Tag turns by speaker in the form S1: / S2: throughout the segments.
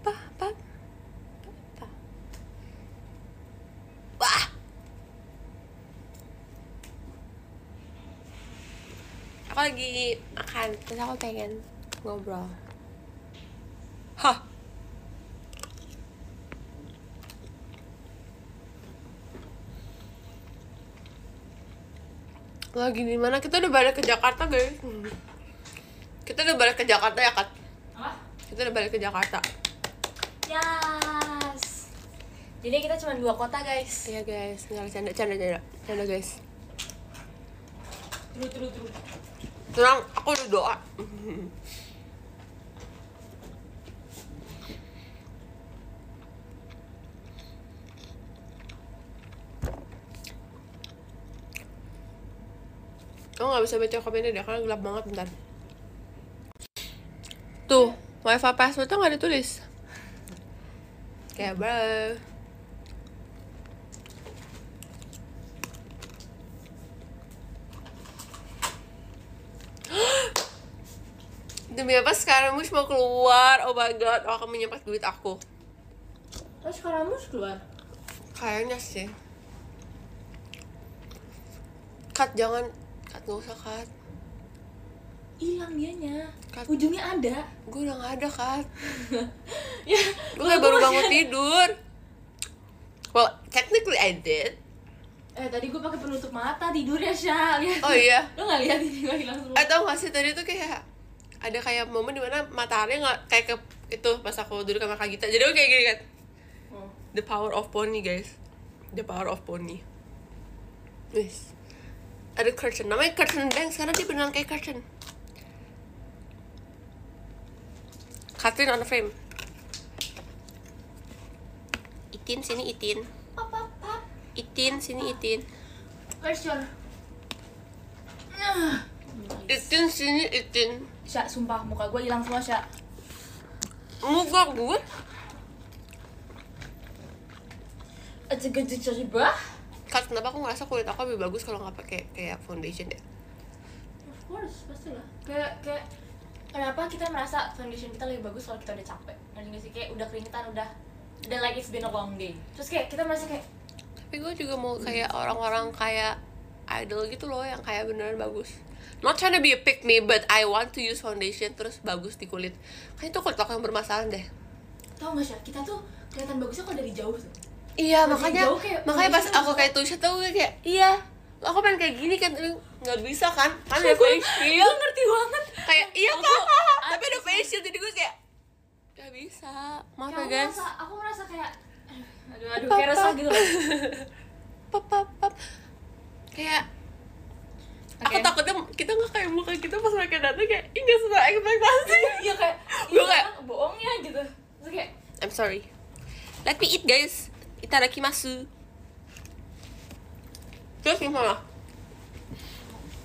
S1: pa pa pa wah! Aku lagi makan terus aku pengen ngobrol. Hah! Lagi di mana? Kita udah balik ke Jakarta guys. Kita udah balik ke Jakarta ya Kat?
S2: Apa?
S1: kita udah balik ke Jakarta
S2: Yes. Jadi kita cuma dua kota guys.
S1: iya guys nggak canda canda canda canda guys
S2: Tru tru tru.
S1: tenang aku udah doa Kamu nggak bisa baca komennya deh karena gelap banget bentar. Tuh, wifi passwordnya nggak ditulis. Kayak bro. Demi apa sekarang Mush mau keluar? Oh my god, oh, akan menyimpan duit aku.
S2: Terus sekarang mus keluar.
S1: Kayaknya sih. Kat jangan, kat nggak usah kat.
S2: Hilang dianya.
S1: Kat.
S2: Ujungnya ada.
S1: Gue udah nggak ada kat.
S2: ya.
S1: Gue kayak baru bangun tidur. Well, technically I did.
S2: Eh tadi gue pakai penutup mata tidur ya Syah. Lihat.
S1: Oh iya.
S2: Lo nggak lihat ini gue hilang semua.
S1: Eh tau gak sih tadi tuh kayak ada kayak momen di mana matahari nggak kayak ke itu pas aku duduk sama Kak Gita. Jadi kayak gini kan.
S2: Oh.
S1: The power of pony guys. The power of pony. Wis. Ada curtain. Namanya curtain bank. Sekarang dia beneran kayak curtain. Catherine on the frame. Itin sini Itin.
S2: Pap pap pap.
S1: Itin sini Itin.
S2: Where's your?
S1: Itin sini Itin.
S2: Syah, sumpah muka gue hilang semua Syah.
S1: Muka gue
S2: Aja gede jadi bah.
S1: Kat, kenapa aku ngerasa kulit aku lebih bagus kalau nggak pakai kayak foundation ya?
S2: Of course, pasti lah. Kayak kayak kenapa kita merasa foundation kita lebih bagus kalau kita udah capek? Nanti nggak sih kayak udah keringetan, udah udah like it's been a long day. Terus kayak kita merasa kayak
S1: Tapi gue juga mau kayak orang-orang kayak idol gitu loh yang kayak beneran bagus. Not trying to be a pick me, but I want to use foundation terus bagus di kulit. Kayaknya itu kulit aku yang bermasalah deh.
S2: tau gak sih kita tuh kelihatan bagusnya kalau dari jauh tuh.
S1: Iya, makanya
S2: jauh kayak
S1: makanya pas aku kayak tuh tuh kayak iya, aku pengen kayak gini kan nggak bisa kan? Kan ada face
S2: Gue
S1: shield.
S2: ngerti banget.
S1: Kayak iya
S2: Aku-
S1: kan?
S2: aku-
S1: Tapi ada face shield jadi gue kayak nggak bisa. Maaf ya
S2: aku
S1: guys.
S2: merasa, aku merasa kayak aduh aduh kayak resah gitu loh.
S1: pap pap pap kayak aku takutnya kita nggak kayak muka kita pas mereka datang kayak ih nggak sesuai ekspektasi
S2: Iya kayak
S1: Gue
S2: iya
S1: kayak-
S2: bohongnya gitu. Terus kayak
S1: I'm sorry let me eat guys itadakimasu terus gimana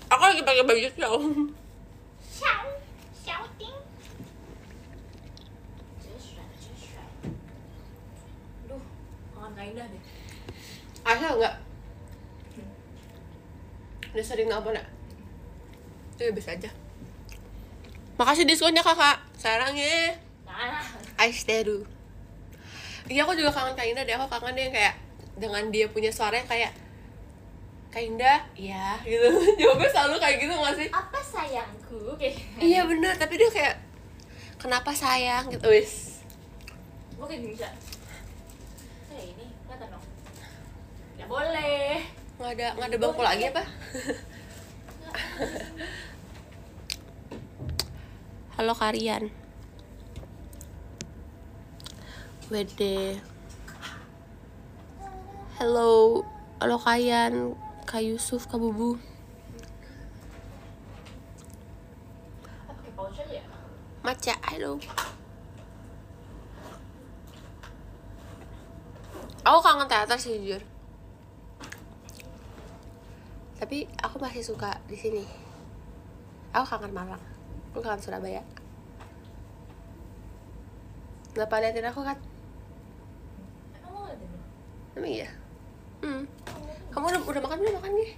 S1: aku lagi pakai baju show
S2: Xiao, xiao ting. Duh, makan gak indah deh.
S1: Asal enggak udah sering nelfon ya itu ya biasa aja. Makasih diskonnya kakak. Sarangnya
S2: Nah,
S1: Aisteru Iya aku juga kangen Kak Indah deh. Aku kangen deh yang kayak Dengan dia punya suara yang kayak Kak Indah Iya gitu Jawabnya selalu kayak gitu gak sih?
S2: apa sayangku? Kayak
S1: Iya bener Tapi dia kayak Kenapa sayang gitu wis
S2: Gue kayak ini, dong. Ya boleh.
S1: Nggak ada, nggak ada bangku lagi apa? Halo Karian Wede Halo Halo Kayan Kak Yusuf, Kak Bubu? Maca, halo Aku kangen teater sih jujur Tapi aku masih suka di sini Aku kangen Malang Aku kangen Surabaya Kenapa liatin aku kan?
S2: Emang
S1: iya? Hmm. Udah, makan belum? Makan nih?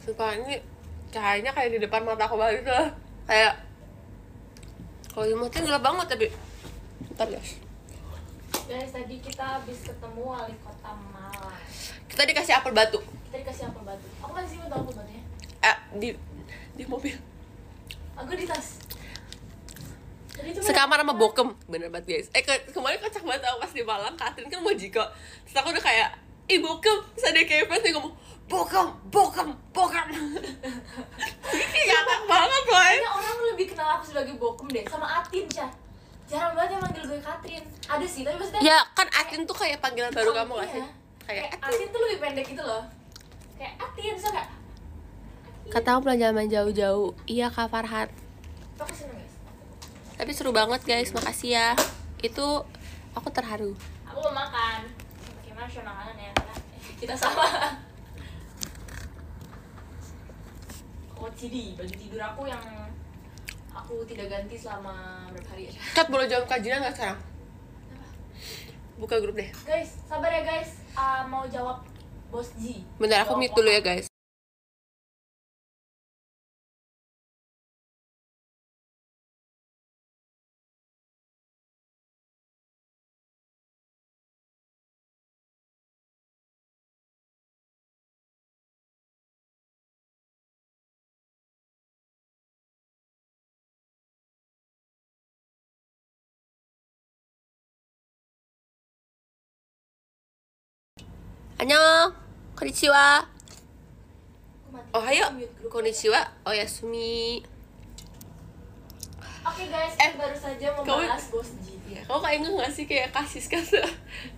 S1: Sumpah ini cahayanya kayak di depan mata aku banget tuh. Kayak kalau di motor gelap banget tapi ntar guys.
S2: Guys tadi kita habis ketemu wali kota Malang.
S1: Kita dikasih apel batu.
S2: Kita dikasih apel batu. Aku kan sih mau apel batunya.
S1: Eh di di mobil.
S2: Aku di tas
S1: sekamar sama bokem. Bener banget guys. Eh ke kemarin kocak banget aku pas di Malang Katrin kan mau jiko terus aku udah kayak ih bokem. Terus ada kayak fans yang ngomong bokem bokem bokem. Ini ngakak banget loh
S2: Kayaknya orang lebih kenal aku sebagai bokem deh sama Atin Cah. Jarang banget yang manggil gue Katrin. Ada sih tapi maksudnya
S1: ya kan Atin tuh kayak panggilan baru kamu gak
S2: Iya.
S1: sih? Kayak Atin.
S2: Atin tuh lebih pendek gitu loh. Kayak Atin so kayak
S1: kata aku pelajaran jauh-jauh. Iya kak Farhan.
S2: Aku seneng
S1: tapi seru banget guys. Makasih ya. Itu aku terharu.
S2: Aku mau makan. Gimana show makanan ya? Karena kita sama. OCD baju tidur aku yang aku tidak ganti selama berapa hari ya
S1: Kat boleh jawab kajian nggak sekarang? Buka grup deh.
S2: Guys sabar ya guys. Ah, mau jawab bos G.
S1: Bentar aku
S2: Jawab
S1: mute dulu ya guys 안녕. konnichiwa. ohayo
S2: Mute grup.
S1: konnichiwa. oyasumi
S2: Oke guys,
S1: Eh,
S2: baru saja
S1: kamu-
S2: membahas bos. G.
S1: ya kamu kayak nggak sih kayak kasis kata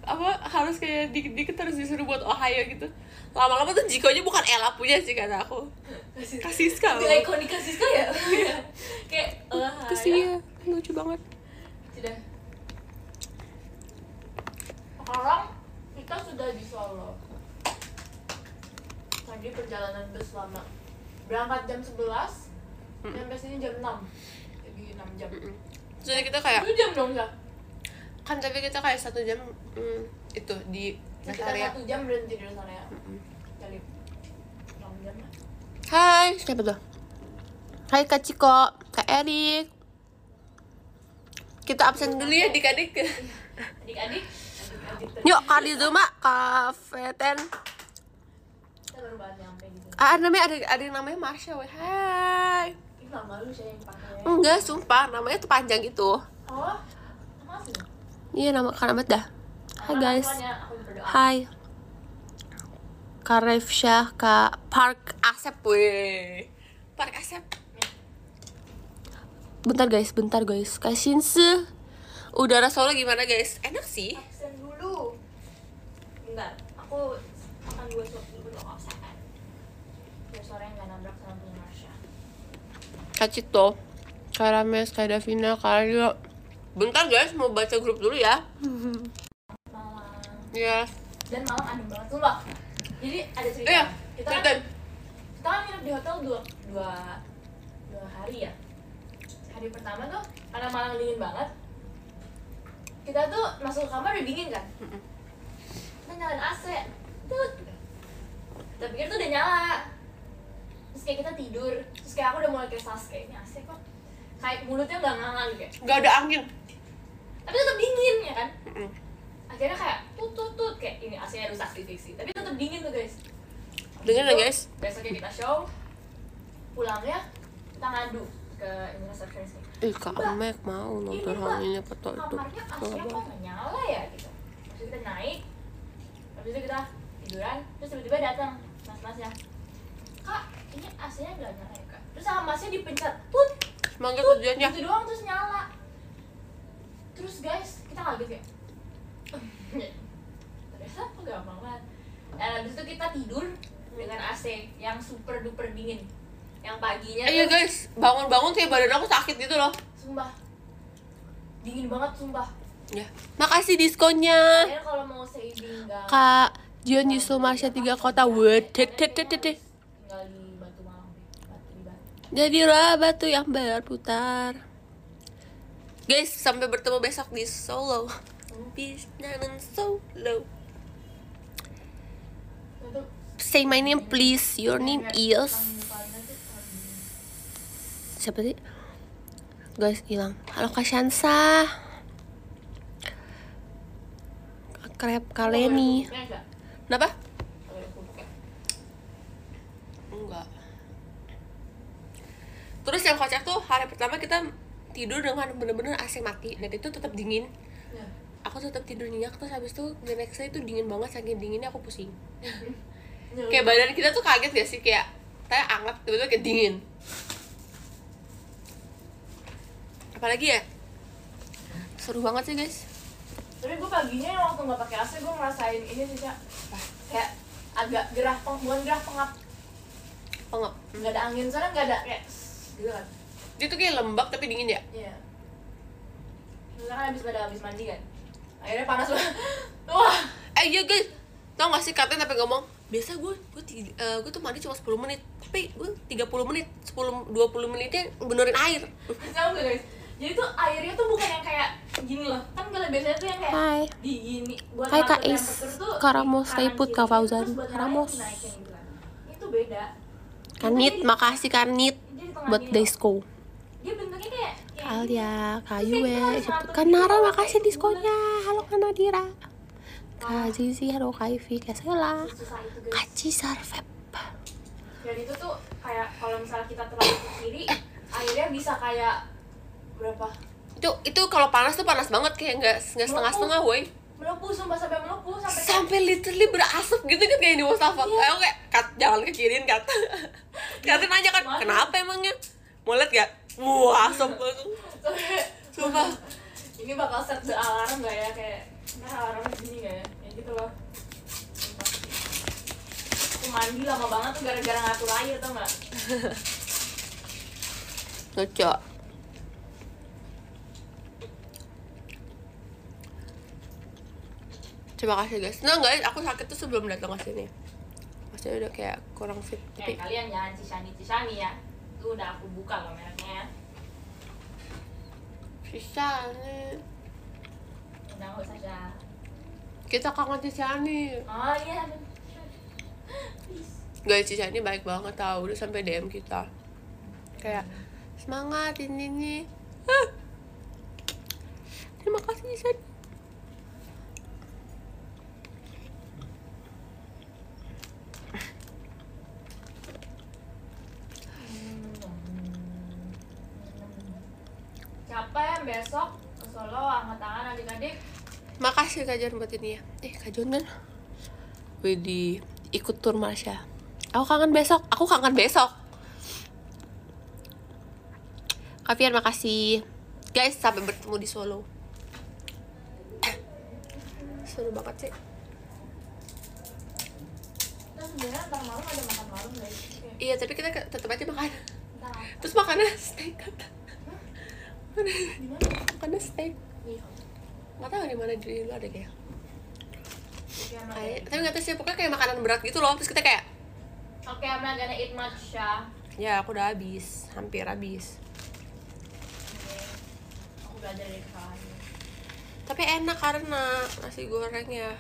S1: apa harus kayak dikit-dikit harus disuruh buat ohayo gitu lama-lama tuh jiko aja bukan Ella punya sih kata aku kasis
S2: Itu
S1: kamu
S2: ikonik Siska ya? Kayak eh
S1: Terus iya lucu banget
S2: Sudah. Sekarang kita sudah di Solo. Tadi perjalanan bus lama. Berangkat jam 11, nyampe sini jam 6. Jadi 6 jam.
S1: jadi kita kayak
S2: 7 jam dong, Kak.
S1: kan tapi kita kayak satu jam hmm, itu di rest
S2: Sekitar
S1: area
S2: 1 jam berhenti di sana ya. Jadi 6 jam lah.
S1: Hai siapa tuh Hai Kak Ciko Kak Erik kita absen dulu ya adik-adik
S2: Adik-adik, adik-adik.
S1: Yuk Kak Rizuma Kak Feten
S2: Kita baru banget nyampe gitu.
S1: ah namanya ada ada yang namanya Marsha weh. Hai. Enggak sumpah namanya tuh panjang gitu
S2: Oh, asli.
S1: iya nama Kak Ahmad dah. Hai guys. Hai. Kak Refsyah Kak Park Asep weh. Park Asep. Bentar guys, bentar guys. Kak Shinse. Udara Solo gimana guys? Enak sih
S2: bentar aku akan dua suap dulu untuk absen biar suaranya nggak nabrak sama punya Marsha.
S1: Kak Cito Kak Davina, Kak Rio Bentar guys, mau baca grup dulu ya?
S2: Malam.
S1: Iya.
S2: Dan malam adem banget tuh mbak jadi ada cerita.
S1: Iya,
S2: kita kan,
S1: ceritain.
S2: kita kan nginep di hotel dua dua dua hari ya. Hari pertama tuh karena malam dingin banget kita tuh masuk ke kamar udah dingin kan kita nyalain AC tut kita pikir tuh udah nyala. Terus kayak kita tidur. Terus kayak aku udah mulai kayak sas kayak ini AC kok kayak mulutnya nggak ngangal gitu kayak.
S1: Gak ada angin.
S2: Tapi tetap dingin ya kan? Akhirnya kayak tut tut tut kayak ini AC-nya rusak di fiksi tapi tetap dingin tuh guys.
S1: Ya
S2: Itu,
S1: guys?
S2: Besoknya kita show. Pulangnya kita ngadu ke ini resepsionis
S1: Ih Kak Amek mau nonton hal ini foto itu.
S2: kamarnya AC-nya kok nggak nyala ya gitu. Terus kita naik habis itu kita tiduran terus tiba-tiba datang mas-masnya. Kak ini AC-nya nggak nyala ya kak? Terus sama masnya dipencet put
S1: Semangat
S2: Tut,
S1: kerjanya
S2: gitu doang terus nyala. Terus guys kita kaget kayak ternyata apa gampang banget. Dan habis itu kita tidur dengan AC yang super duper dingin. Yang paginya
S1: iya guys, bangun-bangun kayak badan aku sakit gitu loh.
S2: Sumpah. Dingin banget sumpah
S1: Ya. Makasih diskonnya.
S2: Kalian kalau mau saving
S1: Kak Jion Yusuf Marsha tiga kota. Wet tet tet tet tet, tet.
S2: tinggal di Batu
S1: Jadilah yang berputar. Guys, sampai bertemu besok di Solo. Peace nanan Solo. Say my name please. Your name is Siapa sih? guys hilang. Halo Kak Shansa krep Kaleni. Kenapa? Enggak. Terus yang kocak tuh hari pertama kita tidur dengan bener-bener AC mati dan itu tetap dingin.
S2: Ya.
S1: aku tetap tidur nyenyak terus habis itu the next day itu dingin banget saking dinginnya aku pusing.
S2: Ya,
S1: kayak badan kita tuh kaget gak sih? Kayak saya anget tiba-tiba kayak dingin. Apalagi ya? Seru banget sih guys
S2: Tapi gue paginya waktu nggak pakai AC gue ngerasain ini sih Cak. Kayak agak gerah peng, bukan gerah pengap,
S1: pengep
S2: nggak ada angin sana nggak ada kayak gitu kan.
S1: dia tuh kayak lembab tapi dingin ya
S2: Iya. Terus kan habis pada habis mandi kan. Akhirnya panas banget. Wah.
S1: eh iya guys tau gak sih katanya sampai ngomong biasa gue gue eh, gue tuh mandi cuma 10 menit tapi gue 30 menit 10 20 menitnya benerin air
S2: Tahu nggak guys? Jadi tuh airnya tuh bukan yang kayak gini loh. Kan kalau biasanya tuh yang kayak
S1: Hai.
S2: di gini buat
S1: Hai, Kak Is.
S2: temperature tuh
S1: Kak
S2: di
S1: Ramos,
S2: kanan
S1: stay put. Kak Fauzan.
S2: Terus buat
S1: Kak
S2: naik
S1: Ramos.
S2: dinaikin gitu kan. Itu beda.
S1: kanit makasih kanit buat disco
S2: Dia bentuknya kayak
S1: Alia Kayu
S2: Terus
S1: ya
S2: kayak kita harus
S1: kan
S2: ngatur
S1: Nara
S2: gitu,
S1: makasih diskonya halo Kak Nadira
S2: Wah.
S1: Kak Zizi halo Kak Ivy Kak Sela. Kak Cisarvep
S2: Dan itu tuh kayak kalau misalnya kita terlalu ke kiri, airnya bisa kayak berapa?
S1: itu itu kalau panas tuh panas banget kayak nggak nggak setengah setengah woi.
S2: Melepuh sumpah sampai melepuh sampai kayak-
S1: sampai literally berasap gitu kan kayak di Mustafa.
S2: Iya.
S1: kayak kayak kat jangan ke kiriin kat. Katin nanya kan
S2: Mana?
S1: kenapa emangnya? Mau liat gak wah asap Sumpah.
S2: ini bakal set the alarm gak ya? Kayak nah alarmnya gini gak ya? Kayak gitu loh. Aku mandi lama banget tuh gara-gara ngatur air tau gak
S1: lucu Terima kasih guys. Nah guys, aku sakit tuh sebelum datang ke sini. Maksudnya udah kayak kurang fit.
S2: eh
S1: Tapi
S2: kalian jangan cisani cisani ya itu udah aku buka loh mereknya ya
S1: bisa nih.
S2: udah nggak usah Syah.
S1: Kita kangen Cisani.
S2: oh iya.
S1: Guys, Cisani baik banget tau. Udah sampai DM kita. Kayak semangat ini nih. Terima kasih Cisani.
S2: Yang besok ke Solo angkat tangan adik-adik
S1: Makasih Kak Jon buat ini ya. Eh, Kak Jon kan Widih, ikut tur Marsha. Aku kangen besok. Aku kangen besok. Kak Fian, makasih. Guys, sampai bertemu di Solo. Seru banget sih.
S2: sebenarnya ntar malam ada makan malam guys Kayak,
S1: Iya, tapi kita tetap aja makan. Terus makannya steak makannya steak.
S2: Iya.
S1: Gak tahu di mana di luar deh kayak. Kayak- Tapi gak tahu sih, pokoknya kayak makanan berat gitu loh. Terus kita kayak,
S2: Oke, I'm not gonna eat much ya.
S1: ya aku udah habis. Hampir habis.
S2: Oke. Aku belajar dari kesalahannya.
S1: Tapi enak karena nasi gorengnya.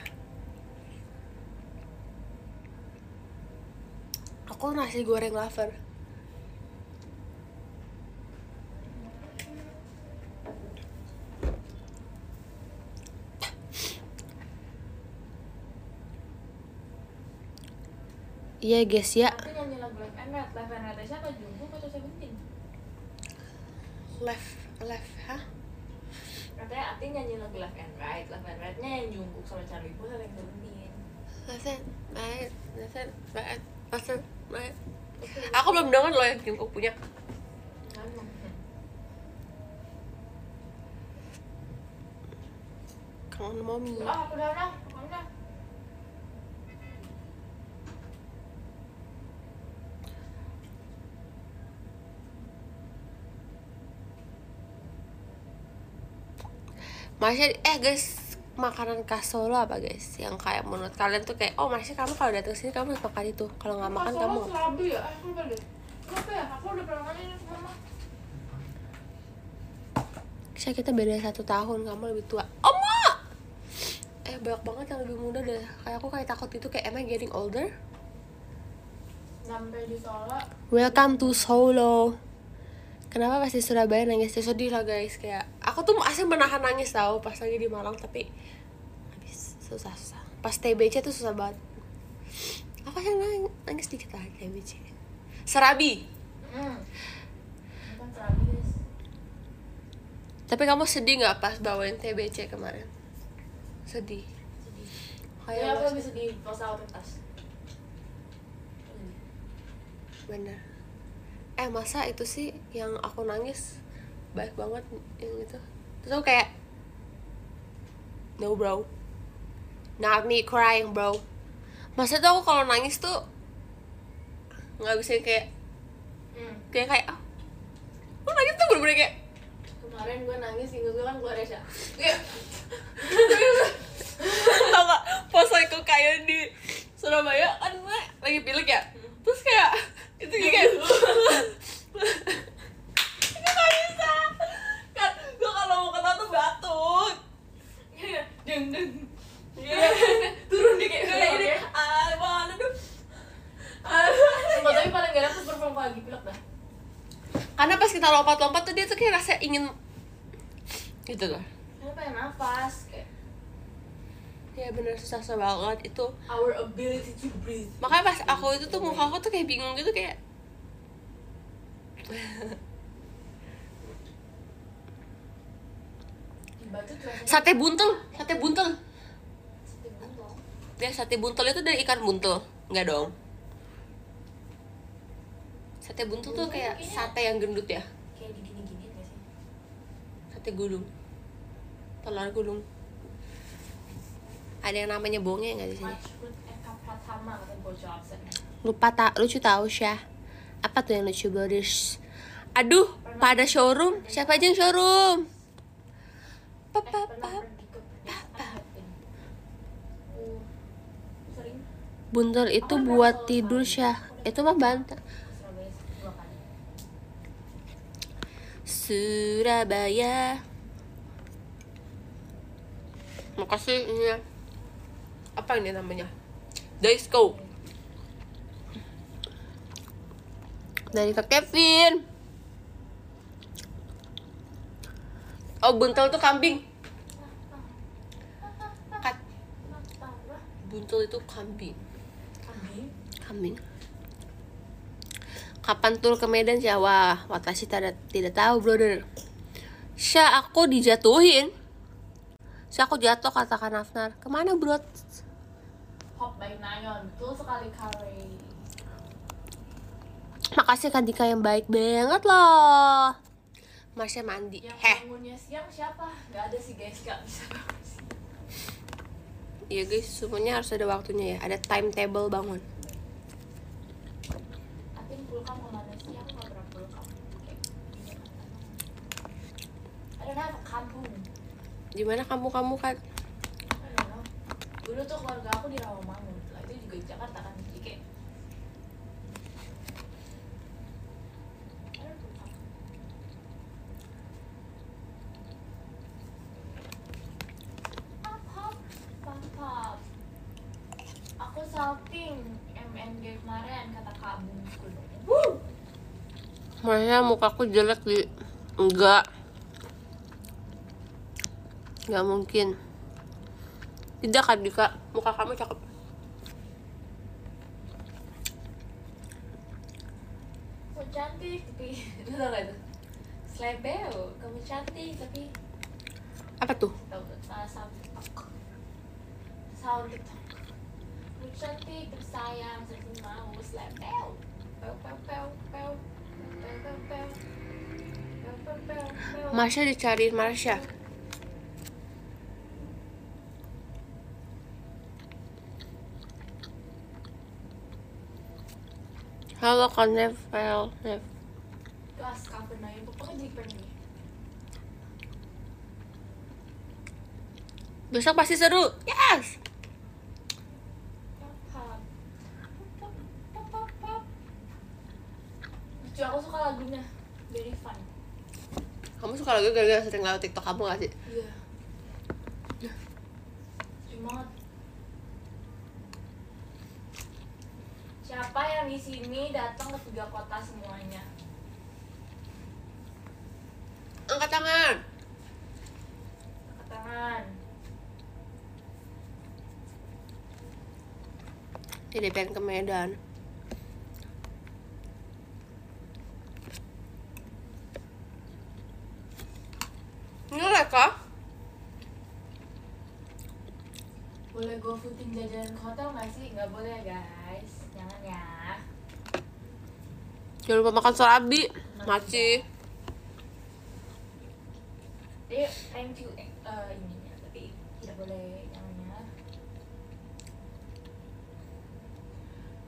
S1: Aku nasi goreng lover. Iya guys ya,
S2: Tapi nyanyi lagu Live and Red, Live and Red siapa? Jungkook atau Seventeen?
S1: left left, hah?
S2: Katanya Ati nyanyi lagu Live and Right, Live and Red-nya yang Jungkook sama Charlie Puth atau yang Seventeen?
S1: Baik, listen, baik. Aku belum dengar loh yang Jungkook punya.
S2: Kan, hmm.
S1: Kangen mommy.
S2: Ah, aku udah aku.
S1: Masih eh guys makanan khas Solo apa guys yang kayak menurut kalian tuh kayak oh masih kamu kalau datang sini kamu harus makan itu kalau nggak makan kamu
S2: Selabi ya? Eh, lupa deh. Ya? Aku udah pernah makan ini sama
S1: kita beda satu tahun kamu lebih tua Oma eh banyak banget yang lebih muda deh kayak aku kayak takut itu kayak am I getting older
S2: Sampai di Solo,
S1: welcome to Solo Kenapa pasti Surabaya nangis? Sedih lah guys. Kayak aku tuh asli menahan nangis tau pas lagi di Malang tapi habis susah susah pas TBC tuh susah banget. Apa sih nangis, nangis dikit lagi TBC Serabi.
S2: Hmm.
S1: Tapi kamu sedih nggak pas bawain TBC kemarin? Sedih.
S2: Sedih
S1: kayak
S2: ya aku lebih sedih pas aku pentas
S1: bener eh masa itu sih yang aku nangis? Baik banget yang itu. Terus aku kayak no bro. Not me crying bro. Masa tuh aku kalau nangis tuh nggak bisa kayak
S2: hmm.
S1: kayak kayak ah lu nangis tuh bener-bener kayak
S2: kemarin gue nangis ingat gue kan keluar Resya Iya.
S1: tau gak pas aku kayak di Surabaya kan gue lagi pilek ya. Terus kayak itu kayak itu gak bisa. Kan gue kalau mau ketawa tuh batuk.
S2: Iya, deng deng.
S1: Iya.
S2: turun deh kayak
S1: kayak ini
S2: ini
S1: ah mana tuh
S2: Sumpah, tapi paling gak dapet perform lagi pilek dah.
S1: Karena pas kita lompat-lompat tuh dia tuh kayak rasa ingin gitu loh.
S2: Karena pengen nafas
S1: ya bener. Susah-susah banget. Itu
S2: our ability to breathe.
S1: Makanya pas aku itu tuh muka aku tuh kayak bingung gitu kayak sate buntel sate buntel
S2: sate buntel
S1: dia sate buntel itu dari ikan buntel nggak dong. Sate buntel tuh kayak sate yang gendut ya. Sate gulung. Telur gulung ada yang namanya bonge nggak di sini? Lupa tak lucu tahu syah. Apa tuh yang lucu Boris aduh pada showroom. Siapa aja yang showroom? Papa,
S2: sering
S1: buntel itu buat tidur syah. Itu mah bantah
S2: Surabaya.
S1: Makasih ini ya apa ini namanya? Daisco dari Kak Kevin. Oh buntel tuh kambing. Kat, buntel itu kambing.
S2: Kambing?
S1: kambing. Kapan tur ke Medan sih wah watashi tidak tidak tahu brother. Syah aku dijatuhin Syah aku jatuh katakan Afnar ke mana bro
S2: Hop by Nayon, betul sekali Kare.
S1: Makasih Kak Dika yang baik banget loh. Masnya mandi.
S2: Yang
S1: heh.
S2: bangunnya siang siapa? Gak ada sih guys, gak bisa
S1: iya guys semuanya harus ada waktunya ya. Ada timetable bangun.
S2: Atin pulkam di Jakarta I don't have a kampung
S1: gimana kamu kamu kan
S2: Dulu tuh keluarga aku di Rawamangun. Lah itu juga di Jakarta kan. Jadi kayak Aku salting MNG kemarin kata Wuh
S1: Masa mukaku jelek di enggak nggak mungkin. Tidak Kak Dika muka kamu cakep.
S2: Kamu cantik tapi? Slebeo, kamu cantik tapi
S1: apa tuh?
S2: Salah sound TikTok Sound TikTok Kamu cantik, bersayang, sering mau Slebeo Pew pew pew pew. Pew pew pew. Pew
S1: Marsha dicariin Marsha Halo Kak Nevel Nev.
S2: Gas cover na yun Pagpaka jadi niya
S1: Besok pasti seru. Yes!
S2: Lucu aku suka lagunya. Very fun.
S1: Kamu suka lagu gara-gara sering lewat tiktok kamu gak sih?
S2: Iya. Lucu Siapa yang di sini datang ke tiga kota semuanya?
S1: Angkat tangan. Angkat tangan. ini
S2: pengen ke Medan. Jangan
S1: lupa makan serabi, maci.
S2: Jadi eh, ininya, tapi tidak boleh jangan ya.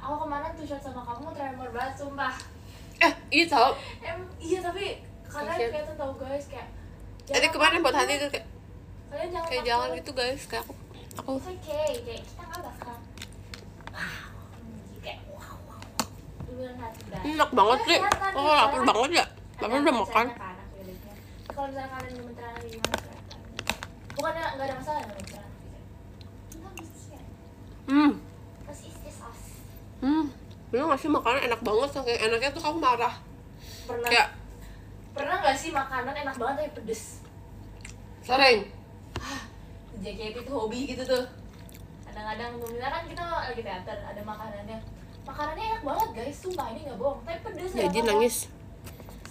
S2: Aku ke mana tuh shot sama kamu tremor banget sumpah.
S1: Eh, iya tau.
S2: Em, iya tapi kalian
S1: Kasian.
S2: kayak tuh tahu guys kayak.
S1: Jadi kemarin buat hati tuh kayak
S2: Kalian jangan
S1: kayak jangan gitu guys, kayak aku aku
S2: It's okay, kayak kita nggak bakal. Wow, kayak wow wow. Duluan hati banget.
S1: Enak banget sih. Oh, lapar banget ya. Lapar udah makan.
S2: kan, Kalau misalnya kalian nggak ada masalah ya.
S1: Hmm, hmm. Bener gak sih makanan enak banget saking enaknya tuh kamu marah.
S2: Pernah
S1: Kayak
S2: pernah nggak sih makanan enak banget tapi pedes?
S1: sering.
S2: JKT itu hobi gitu tuh. Kadang-kadang misalkan kita lagi teater ada makanannya. Makanannya enak banget guys, sumpah ini nggak bohong. Tapi pedes ya.
S1: Jadi nangis.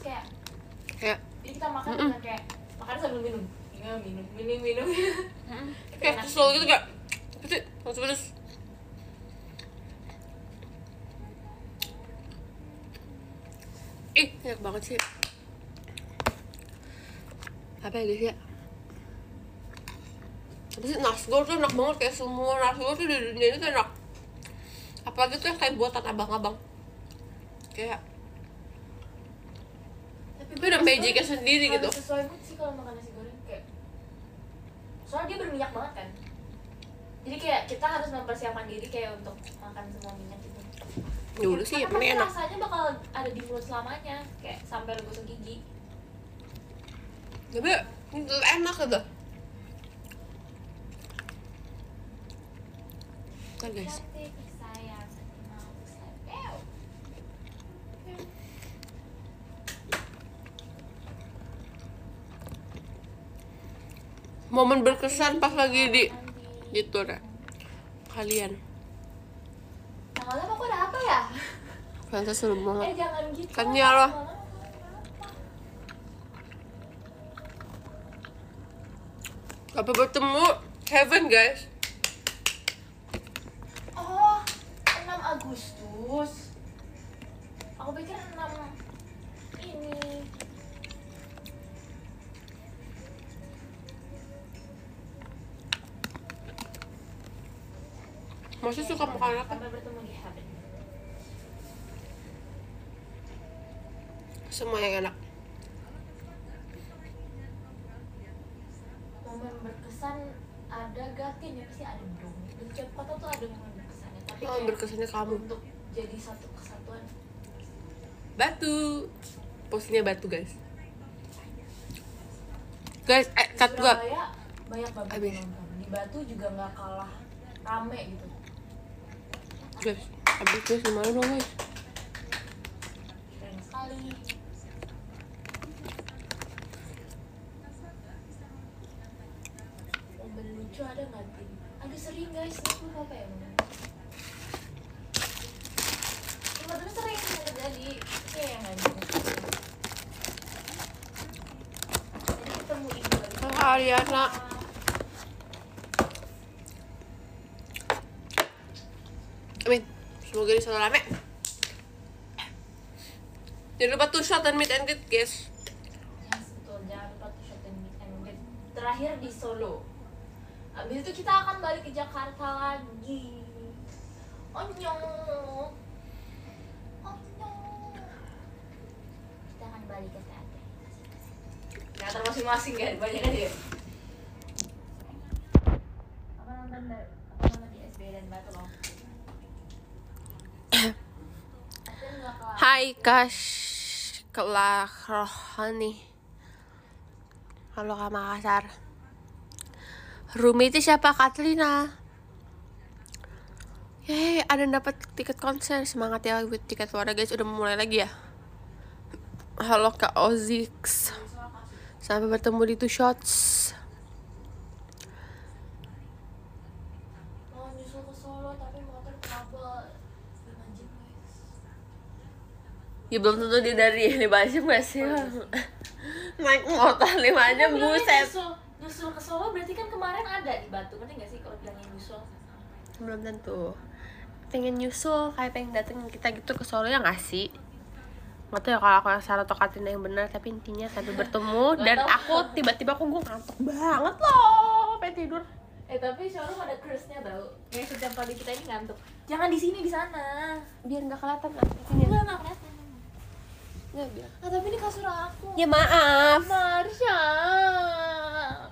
S2: Kayak
S1: Kayak
S2: jadi kita makan
S1: Mm-mm.
S2: dengan kayak makan sambil minum minum minum minum minum
S1: kayak kesel gitu kayak apa sih? Langsung pedes. Ih, enak banget sih. Apa ya guys ya? Apa sih nasgor tuh enak banget kayak semua nasgor tuh di dunia ini tuh enak. Apalagi tuh yang kayak buatan abang-abang. Kayak
S2: tapi
S1: itu udah magicnya sendiri gitu.
S2: sesuai mood sih kalau makan nasi goreng kayak soalnya dia berminyak banget kan jadi kayak kita harus mempersiapkan diri kayak untuk makan semua minyak gitu
S1: Ya udah sih,
S2: pasti
S1: enak.
S2: rasanya bakal ada di mulut selamanya kayak sampai lu gosok gigi
S1: Tapi itu enak gitu. Ntar guys.
S2: Cantik, sayang, mau sayang.
S1: Momen berkesan pas lagi di di tour ya. Kalian.
S2: Tanggalnya aku ada apa ya?
S1: Fanta seru
S2: Eh
S1: banget.
S2: jangan gitu
S1: Kan ya loh. Apa bertemu Heaven guys?
S2: Sampai bertemu di Heaven.
S1: Semua yang enak.
S2: Momen berkesan ada gatin ya pasti ada dong. Di setiap kota tuh ada momen berkesannya. Tapi
S1: Oh,
S2: kayak
S1: berkesannya kamu.
S2: untuk jadi satu kesatuan.
S1: Batu. Posnya batu guys. Guys, eh, cut gua.
S2: Banyak banget nonton. Di Batu juga nggak kalah rame gitu.
S1: Guys, habis guys gimana dong guys?
S2: Keren sekali. Momen lucu ada nggak tim? Ada sering guys, aku lupa apa ya momen. Cuma tuh sering terjadi, kayak yang nggak ada. Jadi ketemu ibu lagi.
S1: Halo Ariana. Amin. Semoga ini selalu rame. Jangan lupa tuh shot dan meet and greet guys.
S2: Yes, betul. Jangan lupa tuh shot and meet and greet. Terakhir di Solo. Habis itu kita akan balik ke Jakarta lagi. Oh no. Kita akan balik ke teater. Teater masing-masing kan, banyak kan ya. Apa nonton apa nonton di SB dan Batu loh.
S1: Hai Kash Kelah Rohani Halo Kak Makassar. Rumi itu siapa? Katrina Yeay ada yang dapat tiket konser. Semangat ya buat tiket luar guys Udah mulai lagi ya. Halo Kak Ozix. Sampai bertemu di Two Shots
S2: mau nyusul ke Solo tapi motor trouble
S1: Ya belum tentu dia dari lima jam gak sih? Naik motor lima jam buset.
S2: Nyusul, nyusul ke Solo berarti kan kemarin ada di Batu, ngerti gak sih kalau bilangnya nyusul?
S1: Belum tentu. Pengen nyusul kayak pengen dateng kita gitu ke Solo ya gak sih? Gak tau ya kalau aku yang salah atau Katrina yang benar tapi intinya sampai bertemu
S2: Gak
S1: dan aku tiba-tiba aku gue ngantuk banget loh pengen tidur
S2: Eh tapi showroom ada curse-nya tau Kayak setiap kali kita ini ngantuk Jangan di sini, di sana
S1: biar nggak kelihatan ngantuknya
S2: Enggak, enggak kelihatan
S1: Nggak,
S2: Ah tapi ini kasur aku
S1: ya maaf
S2: Marsha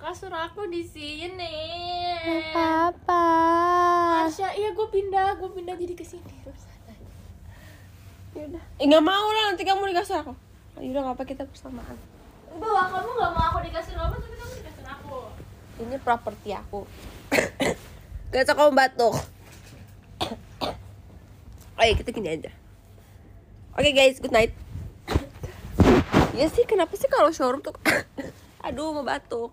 S2: Kasur aku di sini
S1: apa
S2: Marsha, iya gue pindah, gue pindah jadi ke sini
S1: Yaudah. Eh mau lah nanti kamu dikasih aku. Yaudah nggak apa kita bersamaan.
S2: Udah, kamu gak mau aku di kasur apa, tapi kamu di kasur aku
S1: Ini properti aku. Gak kamu batuk. Oke kita gini aja. Oke guys, good night. Ya sih, kenapa sih kalau showroom tuh Aduh, mau batuk.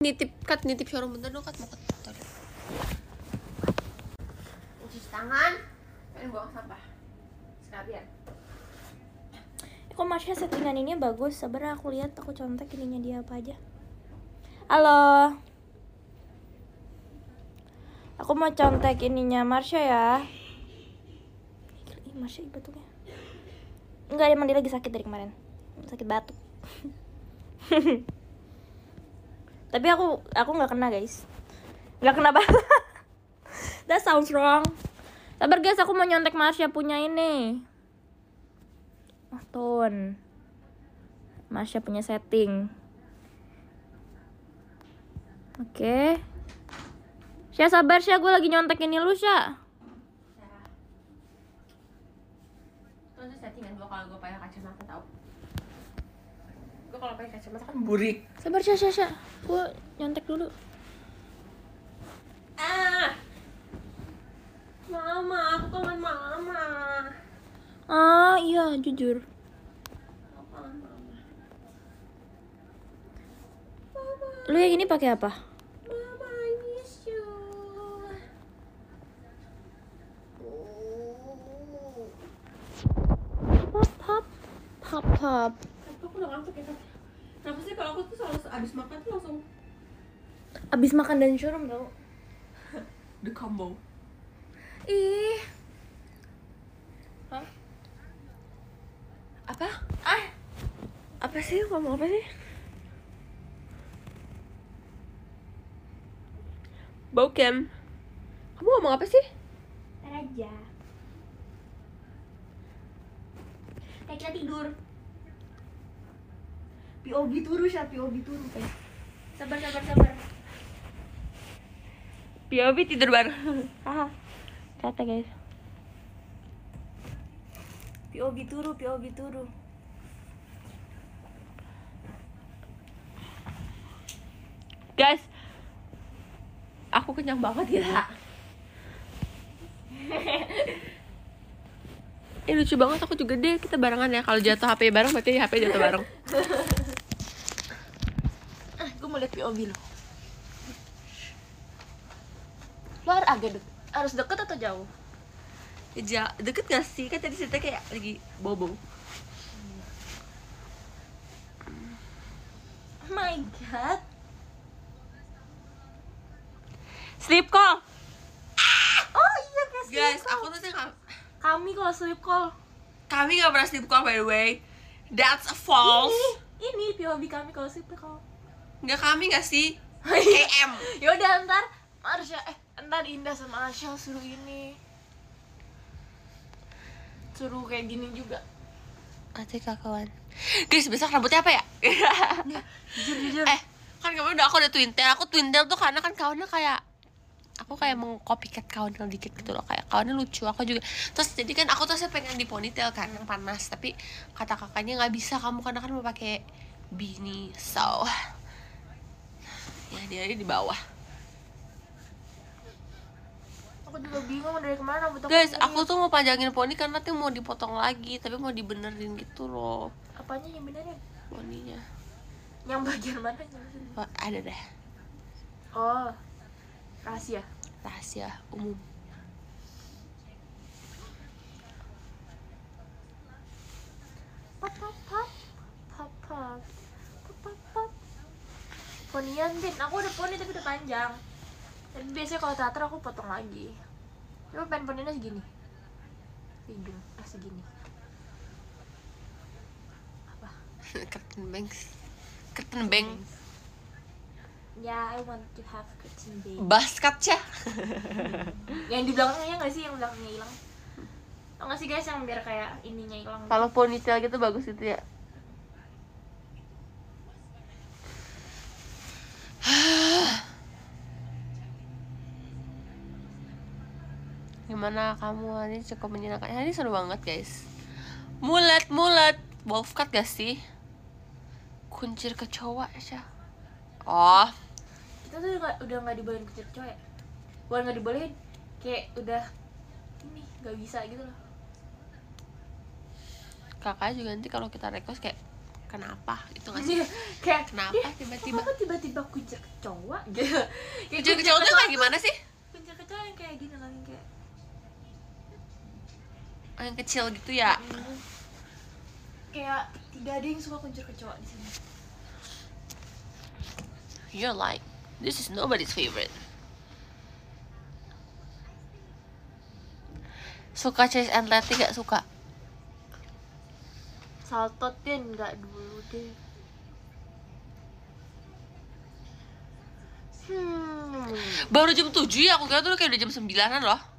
S1: Nitip kat nitip showroom bentar dong kat mau ke toilet. Cuci tangan, pengen buang sampah. Sekalian.
S2: Kok Marsha settingan ini bagus? Sabar aku lihat, aku contek ininya dia apa aja. Halo. Aku mau contek ininya Marsha ya. Ih, Marsha batuknya. Enggak, emang dia lagi sakit dari kemarin. Sakit batuk. Tapi aku aku nggak kena, guys. Nggak kena banget. That sounds wrong. Sabar guys, aku mau nyontek Marsha punya ini. Oh, tone. Marsha punya setting. Oke. Sya sabar Sya, gue lagi nyontek ini lu Sya.
S1: Terus settingan gua kalau gua pakai kacamata tau. Gua kalau pakai kacamata kan burik.
S2: Sabar Sya, Sya, Sya. Gue nyontek dulu.
S1: Ah. Mama, aku kangen mama.
S2: Ah, iya, jujur.
S1: Mama.
S2: Lu yang ini pakai apa?
S1: Mama, I miss you.
S2: Pop, pop. Pop, pop.
S1: Aku udah ngantuk ya. Kenapa sih kalau aku tuh selalu abis makan tuh langsung
S2: Abis makan dan showroom tau.
S1: the combo.
S2: Ih. Hah?
S1: Apa?
S2: Ah,
S1: Apa sih? Ngomong apa sih? Bokem. Kamu ngomong apa sih?
S2: aja. Kayak kita tidur. POV turu Sya, POV turu kayak. Sabar, sabar, sabar.
S1: POV tidur bareng. Kata guys.
S2: POV turu, POV turu.
S1: Guys, aku kenyang banget ya. Eh lucu banget aku juga deh kita barengan ya kalau jatuh HP bareng berarti HP jatuh bareng.
S2: Ah, gue mau lihat POV lo. Harus agak deket, harus deket atau jauh?
S1: Ja, deket gak sih? Kan tadi cerita kayak lagi bobo.
S2: Oh my god.
S1: Sleep call.
S2: Oh iya kayak sleep
S1: Guys,
S2: call.
S1: aku tuh sih nggak-
S2: kami kalau sleep call.
S1: kami gak pernah sleep call by the way. That's false.
S2: Ini, ini POV kami kalau sleep call.
S1: Nggak kami gak sih?
S2: Iya.
S1: AM.
S2: Yaudah ntar Marsha, eh ntar Indah sama Asyal suruh ini. Suruh kayak gini juga.
S1: Nanti kawan. Guys, besok rambutnya apa ya?
S2: Jujur, jujur.
S1: Eh, kan kemarin udah aku udah twin tail. Aku twin tail tuh karena kan kawannya kayak aku kayak mengcopycat kawan yang dikit gitu loh. Kayak kawannya lucu aku juga. Terus jadi kan aku tuh saya pengen di ponytail kan yang panas. Tapi kata kakaknya nggak bisa kamu karena kan mau pakai beanie so. Ya dia di bawah aku
S2: juga bingung dari ke mana
S1: guys aku tuh mau panjangin poni karena tuh mau dipotong lagi tapi mau dibenerin gitu loh.
S2: Apanya yang benerin?
S1: Poninya.
S2: Yang bagian mana
S1: oh, ada deh.
S2: Oh rahasia.
S1: Rahasia umum.
S2: Pop pop pop pop pop. Pop pop ponian bin aku udah poni tapi udah panjang tapi biasanya kalau teater aku potong lagi. Cuma pengen poninya segini. Hidung eh segini. Apa?
S1: Curtain bangs curtain bang
S2: ya I want to have curtain bang
S1: basket ya
S2: yang di belakangnya nggak sih? Yang belakangnya hilang. Tau nggak sih guys yang biar kayak ininya hilang?
S1: Kalau ponytail gitu bagus itu ya gimana kamu hari ini cukup menyenangkan? Hari ini seru banget guys. Mulet mulet. Wolf cut gak sih? Kuncir kecoa ya oh.
S2: Kita tuh udah udah nggak dibolehin kecil cowok ya? Bukan nggak dibolehin kayak udah ini nggak bisa gitu loh.
S1: Kakak juga nanti kalau kita request kayak kenapa? Itu nggak sih?
S2: Kayak
S1: Kenapa
S2: "Dia,
S1: tiba-tiba?"
S2: kenapa tiba-tiba kuncir kecoa gitu.
S1: Kuncir kecoa tuh kayak gimana sih?
S2: kuncir kecoa yang kayak gini kan yang kayak
S1: Oh, yang kecil gitu ya?
S2: Hmm, kayak tidak ada yang suka kuncir kecoa di sini.
S1: You're like, this is nobody's favorite. Suka chase and letty gak suka?
S2: saltot din nggak dulu deh. Hmm.
S1: Baru jam 7 ya, aku kira tuh kayak udah jam 9an loh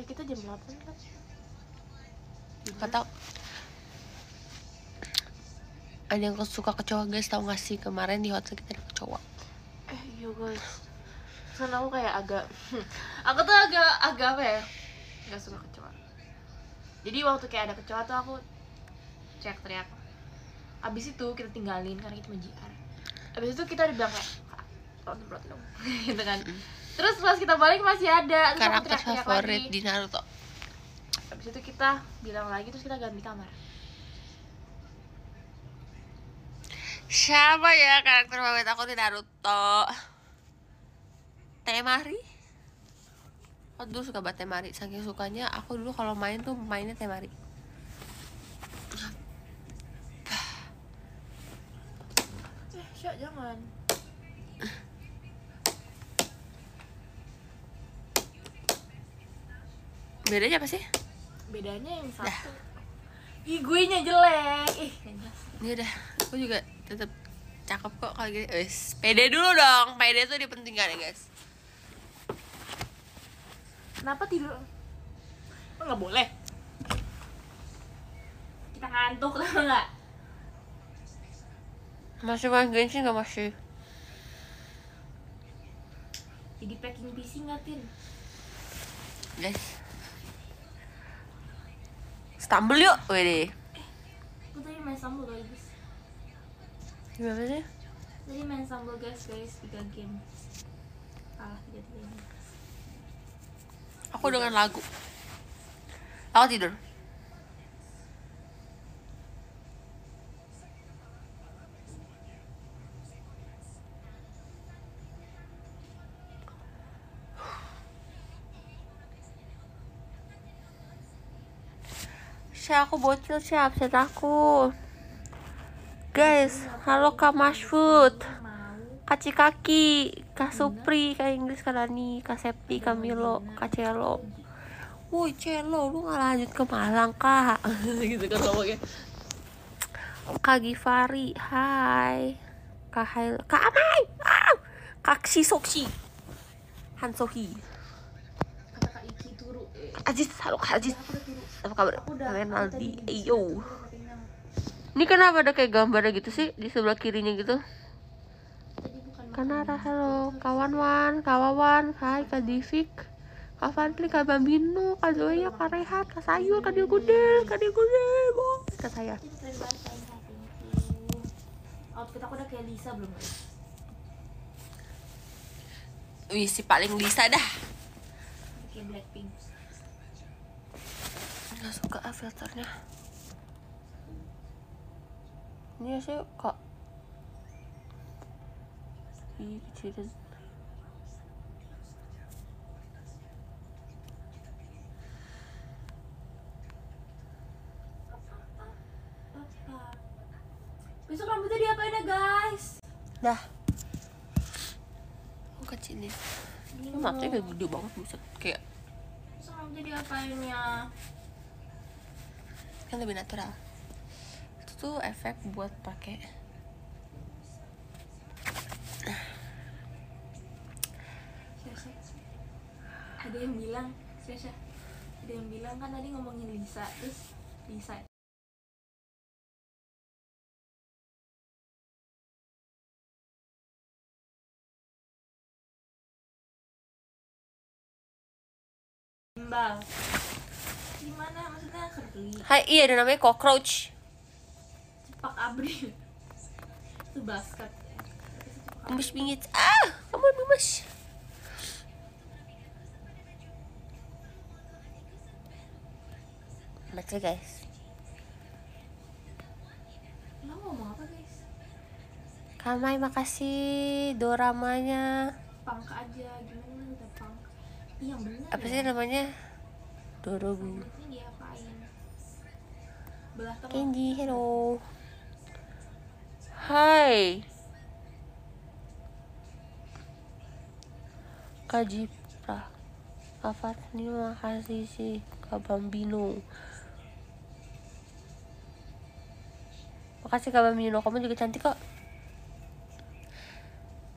S2: eh kita jam 8 kan
S1: Gak tau Ada yang suka kecoa guys, tau gak sih? Kemarin di hotel kita ada kecoa.
S2: Eh iya guys. Kan aku kayak agak aku tuh agak agak apa ya? Nggak suka kecoa. Jadi waktu kayak ada kecoa tuh aku teriak teriak abis itu kita tinggalin karena kita menjiar abis itu kita dibilang kayak "Kak, tolong dong. Gitu kan terus pas kita balik masih ada terus
S1: Karakter favorit
S2: lagi.
S1: di Naruto
S2: abis itu kita bilang lagi terus kita ganti kamar
S1: Siapa ya karakter favorit aku di Naruto? Temari? Aku dulu suka banget Temari Saking sukanya aku dulu kalau main tuh mainnya Temari
S2: eh jangan
S1: Bedanya apa sih?
S2: bedanya yang satu ih gue nya jelek ih.
S1: Ini udah, aku juga tetap cakep kok kalau gini Wes, pede dulu dong Pede tuh dipentingkan ya guys
S2: Kenapa tidur? Oh, nggak boleh. Kita ngantuk tau nggak?
S1: Masih main Genshin gak masih?
S2: Jadi packing PC nggak tin?
S1: Guys Stumble yuk, wede
S2: Gue tadi main sambal guys.
S1: Gimana sih?
S2: Tadi main sambal guys guys tiga game. Kalah tiga tiga game.
S1: Aku dengan lagu Aku tidur Sya, aku bocil sih absen aku Guys, halo Kak Mashfood
S2: Mau?
S1: Kaci kaki, Kak Supri, Kak Inggris, Kak Dani, Kak Septi, Kak Milo, Kak Celo Woi Celo, lu gak lanjut ke Malang kak Gitu kan ngomongnya Kak Givari, hai Kak Hail, Kak Amai ah! Kak Sisoksi Han Sohi
S2: Kata Kak Iki turu. Eh,
S1: Aziz, halo Kak Aziz apa kabar? Kalian Aldi.
S2: yo
S1: ini kenapa ada kayak gambarnya gitu sih di sebelah kirinya gitu? Kanara halo. kawan wan kawawan hai kak Divik. Kak Fantli kak Bambino kak Zoya kak Rehat kak Sayul kak Dilgudel kak Dilgudel oh, kak saya.
S2: Outfit aku udah kayak Lisa belum?
S1: Wih si paling Lisa dah.
S2: Black.
S1: Nggak suka ah filternya. Ini sih kok. Ih, kecilin.
S2: Besok rambutnya diapain ya guys?
S1: Dah. Aku kecilin. Ini matanya gede banget buset. Kayak
S2: Besok rambutnya diapain ya?
S1: Kan lebih natural. Itu tuh efek buat pakai.
S2: Ada yang bilang, Syasha. Ada yang bilang kan tadi ngomongin Lisa, terus Lisa Gimbal. Gimana maksudnya kerli?
S1: Hai, iya ada namanya cockroach.
S2: Cepak abri. Itu basket.
S1: Gemes bingit. Ah, kamu gemes. Baca guys.
S2: Lo ngomong apa guys?
S1: Kamai makasih doramanya.
S2: Pangk aja, gimana udah pangk? Iya bener
S1: Apa sih namanya? Dorobu. Kenji, hello. Hai. Kak Jipra. Kak Fatni makasih sih. Kak Bambino. Makasih Kak Bambino, kamu juga cantik kok.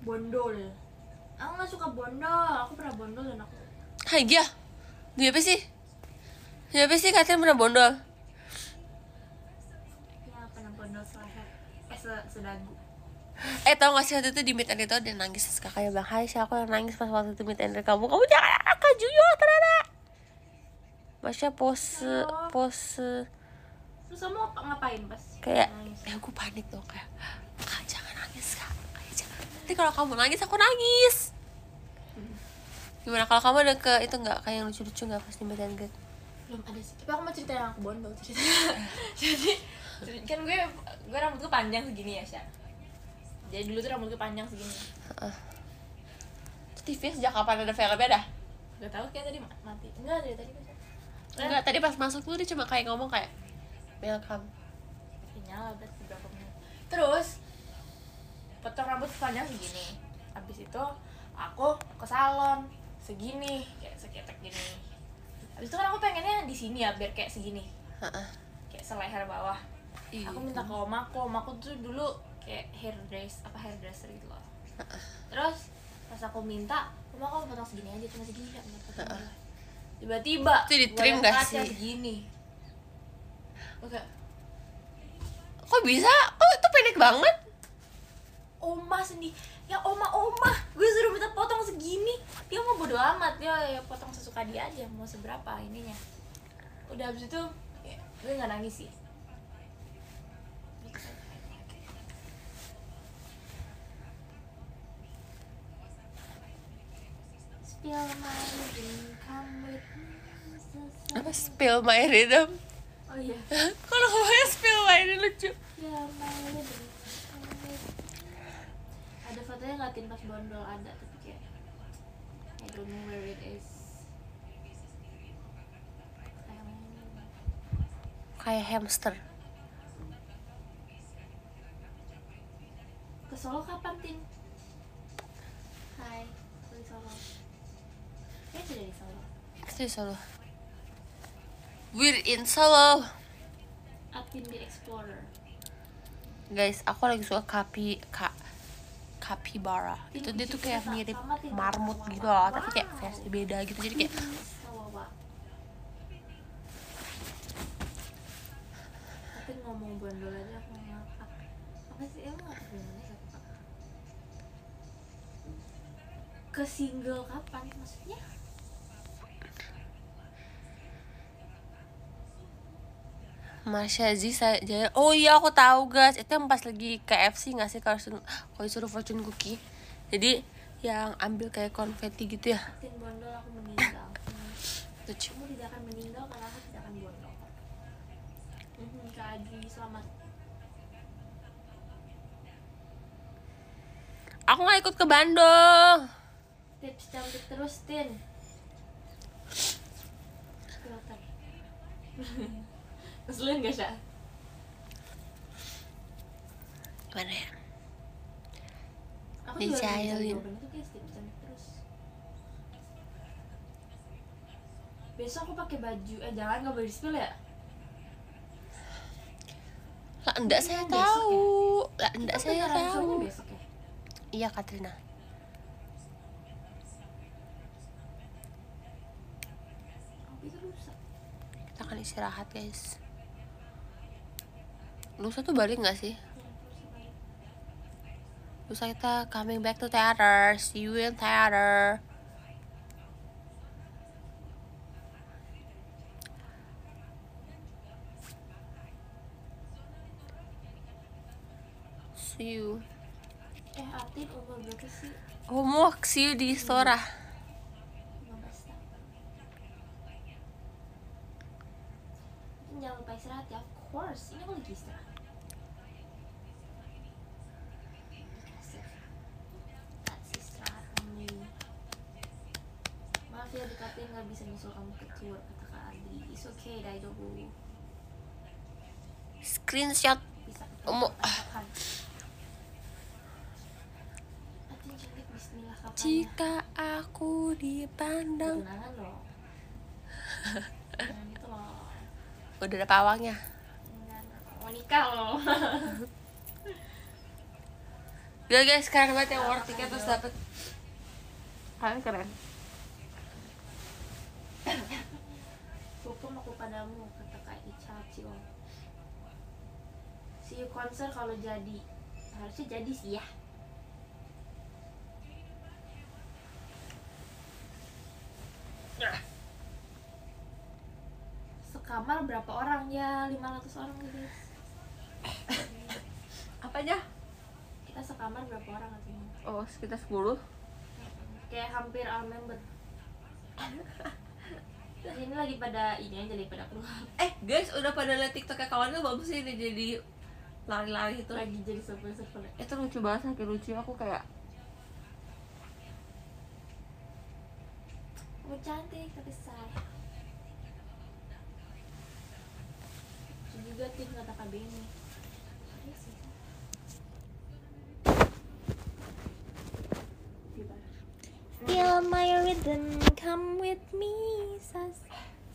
S2: Bondol. Aku nggak suka bondol. Aku pernah bondol dan aku
S1: Hai Gia. Dia apa sih? Dia apa sih katanya pernah bondol?
S2: Sedagu.
S1: Eh tau gak sih waktu itu di meet and tuh dia nangis Terus kakaknya bilang Hai sih aku yang nangis pas waktu itu meet and kamu Kamu jangan Kak Juyo ternyata Masya pose
S2: Halo.
S1: Pose
S2: Terus kamu apa ngapain pas?
S1: Kayak
S2: nangis?
S1: Ya aku panik dong Kayak Kak jangan nangis kak Kayak jangan Nanti kalau kamu nangis aku nangis Gimana kalau kamu ada ke itu nggak Kayak yang lucu-lucu gak pas di meet and greet
S2: Belum ada sih. Tapi aku mau cerita yang aku bondol cerita. Jadi kan gue gue rambutku panjang segini ya, Sya. Jadi dulu tuh rambutku panjang segini.
S1: Itu TV sejak kapan ada filmnya dah?
S2: Gak tahu kayak tadi ma- mati. Enggak dari tadi kan.
S1: Enggak, tadi pas masuk tuh dia cuma kayak ngomong kayak Welcome
S2: nyala berarti berapa menit terus potong rambut panjang segini habis itu aku ke salon segini kayak seketek gini habis itu kan aku pengennya di sini ya biar kayak segini kayak seleher bawah
S1: Iya.
S2: aku minta ke omaku omaku tuh dulu kayak hairdress apa hairdresser gitu loh terus pas aku minta oma aku potong segini aja cuma segini dulu. tiba-tiba
S1: Itu di trim gak sih?
S2: segini oke
S1: Kok bisa? Kok itu pendek banget?
S2: oma sendiri ya oma oma gue suruh minta potong segini dia mau bodo amat dia ya potong sesuka dia aja mau seberapa ininya udah habis itu ya, gue nggak nangis sih Spill my come with me.
S1: Apa spill my rhythm?
S2: Oh iya.
S1: Kalau ngomongnya spill my rhythm lucu
S2: Spill my rhythm. Ada fotonya ngeliatin pas bondol ada tapi kayak I don't know where it is.
S1: Kayak hamster
S2: Ke Solo kapan, Tin? Hai. Ya sudah di Solo.
S1: Itu di Solo We're in Solo
S2: Upin the Explorer.
S1: Guys, aku lagi suka kapi ka, Capybara Itu dia tuh kayak mirip marmut gitu loh Tapi kayak versi beda gitu Jadi kayak.
S2: Tapi ngomong bondol aja aku ngakak. Apa sih emang gimana ya? Ke single kapan maksudnya?
S1: Masya Z saya Oh iya aku tahu guys. Itu yang pas lagi KFC nggak sih Kalau kalau disuruh fortune cookie? Jadi yang ambil kayak konfeti gitu ya.
S2: Bondol aku meninggal.
S1: Lucu.
S2: Kamu tidak akan meninggal karena aku tidak akan bondol. Kak Adri selamat.
S1: Aku nggak ikut ke Bandung
S2: tips cantik terus Tin keselin gak sih
S1: gimana ya?
S2: Aku juga
S1: Dicailin.
S2: lagi jawaban itu guys tips cantik terus. Besok aku pakai baju eh jangan nggak boleh spill ya?
S1: Lah enggak
S2: Ini
S1: saya
S2: besok
S1: tahu. Lah enggak saya tahu.
S2: besok ya?
S1: Iya Katrina. Kita akan istirahat guys lusa tuh balik nggak sih?
S2: Lusa
S1: kita coming back to theater. See you in theater. See you.
S2: Eh Atin umur berapa sih?
S1: Oh mau see you di Sora
S2: 15 tahun Tin, jangan lupa istirahat ya of course. Ini aku lagi istirahat Dikasih. That's istirahat only maaf ya dikatin nggak bisa nyusul kamu ke tour kata Kak Adri it's okay Daidobu
S1: screenshot. Omo.
S2: kapan
S1: jika aku dipandang. Udah ada pawangnya?
S2: Nikah loh.
S1: Gila guys, keren banget yang war tiket terus dapet. Kalian keren
S2: Hukum aku padamu kata Kak Ica Cio See you konser kalau jadi Harusnya jadi sih ya Sekamar berapa orang ya? 500 orang guys
S1: Apa aja?
S2: Kita sekamar berapa orang katanya?
S1: Oh, sekitar 10
S2: Kayak hampir all member Ini lagi pada ini aja daripada keluar.
S1: Eh guys, udah pada liat tiktoknya kawannya bagus sih ini jadi lari-lari itu
S2: Lagi jadi surprise-surprise
S1: Itu lucu banget, saking lucu. Aku kayak
S2: Kamu cantik tapi sayang. Lucu juga tim kata Kak Benny Iya Gimana? Feel my rhythm, come with me Sas,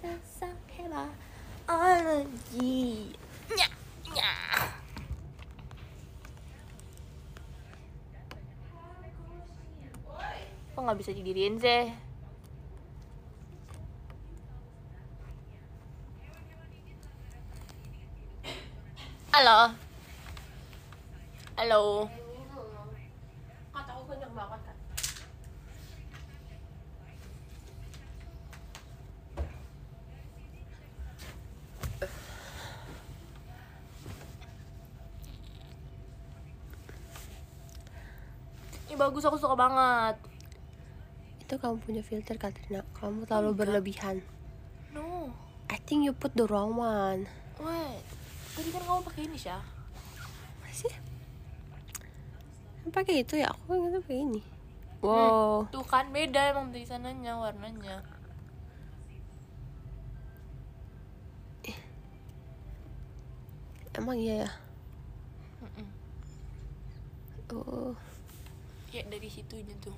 S2: sas, sas, heba Allergy Nya, nya Kok nggak bisa didiriin sih? Halo. Halo.
S1: Kata aku kenyang banget kan
S2: Ini bagus aku suka banget.
S1: Itu kamu punya filter Katrina Kamu terlalu berlebihan
S2: No.
S1: I think you put the wrong one
S2: Wait. Tadi kan kamu pakai ini, Syah.
S1: Masih? Pakai itu ya? Aku ingatnya pakai ini Wow
S2: Tuh kan beda emang dari sananya warnanya.
S1: Emang iya ya?
S2: Mm-mm.
S1: Oh
S2: Ya dari situnya tuh.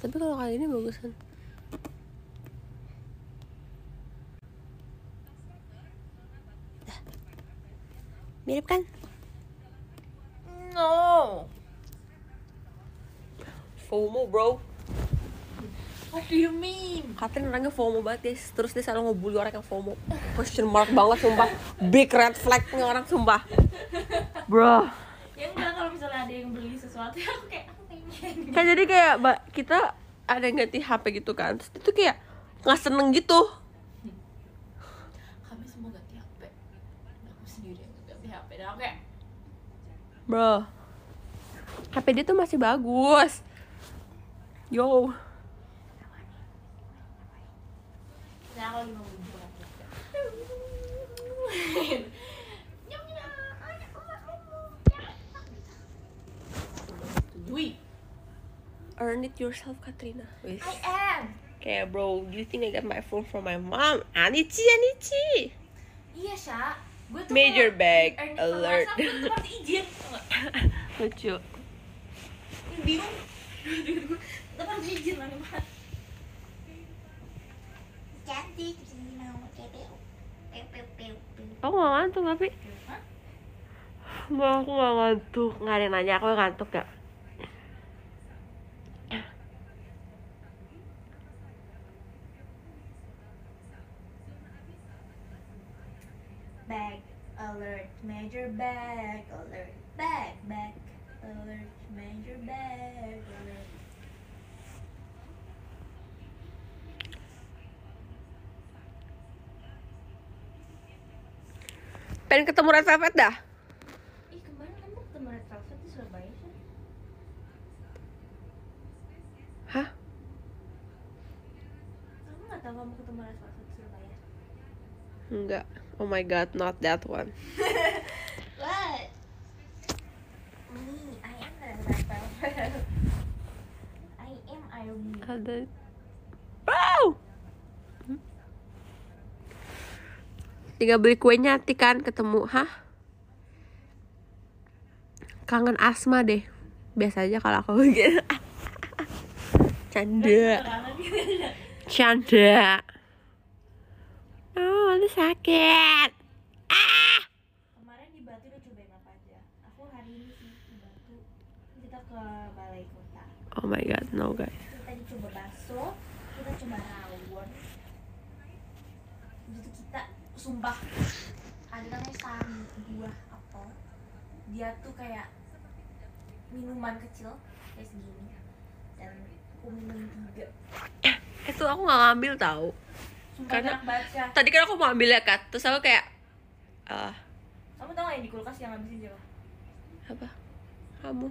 S1: Tapi kalau kali ini bagusan. Mirip kan?
S2: No.
S1: FOMO bro
S2: What do you mean?
S1: Katrin orangnya FOMO banget guys Terus dia selalu ngebully orang yang FOMO Question mark banget sumpah Big red flag nih orang sumpah Bro
S2: Ya enggak kalau misalnya ada yang beli sesuatu ya aku kayak aku pengen.
S1: Kan jadi kayak ba- kita ada yang ganti HP gitu kan Terus itu kayak nggak seneng gitu
S2: Kami semua ganti HP. Aku sendiri yang ganti HP dan aku kayak
S1: Bro HP dia tuh masih bagus yo
S2: Nah, aku lagi mau Setujui.
S1: earn it yourself Katrina Wis.
S2: I am.
S1: kayak bro do you think I got my phone from my mom Anichi Anichi
S2: Iya, Sya. Gue tuh
S1: Major bag alert.
S2: izin.
S1: lucu
S2: bingung. Izin. Cantik,
S1: aku gak ngantuk tapi? Mbak aku gak ngantuk Gak ada yang nanya aku ngantuk ya
S2: Bag alert, major bag alert, bag bag alert, major bag alert.
S1: Pengen ketemu Red Velvet dah
S2: Ih kemarin kamu ketemu Red Velvet di Surabaya sih?
S1: Hah?
S2: Kamu nggak tahu kamu ketemu Red Velvet di Surabaya?
S1: Enggak Oh my god, not that one
S2: What? Me, I am the Velvet. I am Irene.
S1: Ada Wow Tinggal beli kuenya hati kan ketemu Hah? Kangen asma deh Biasa aja kalau aku gitu Canda Canda Lu sakit Ah
S2: Kemarin di Batu udah cobain apa aja? Aku hari ini sih di Batu. Kita ke Balai Kota.
S1: Oh my god, no guys
S2: Kita dicoba bakso, kita coba rawon. Gitu kita sumpah ada namanya sari buah apel. Dia tuh kayak minuman kecil kayak segini dan aku minum tiga.
S1: Itu aku gak ngambil tahu
S2: Sumpah
S1: Karena-
S2: enak banget ya.
S1: Tadi kan aku mau ambil ya Kat Terus aku kayak ah
S2: Kamu tau gak yang di kulkas yang habisin siapa?
S1: Apa? Kamu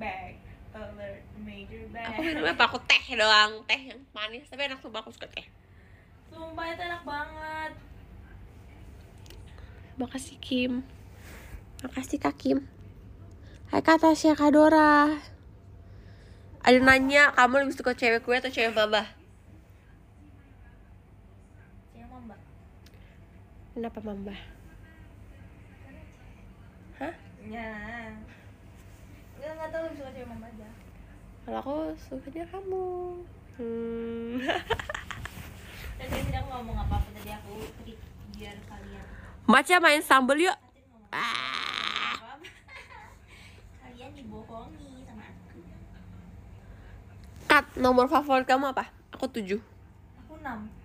S2: Bag alert major bag.
S1: Aku minumnya apa? Aku teh doang Teh yang manis Tapi enak sumpah aku suka teh
S2: Sumpah itu enak banget.
S1: Makasih Kim Makasih Kak Kim Hai Kak Tasya Kak Dora Ada nanya Kamu lebih suka cewek kue atau cewek mamba?
S2: Saya mamba.
S1: Kenapa mamba? Hah?
S2: Ya. Enggak enggak tahu suka cewek mamba aja.
S1: Kalau aku sukanya kamu hmm.
S2: Tadi nggak ngomong apa-apa tadi aku trik biar kalian
S1: Baca main sambel yuk ah.
S2: Kalian dibohongi sama aku.
S1: Kat, nomor favorit kamu apa? Aku tujuh
S2: Aku 6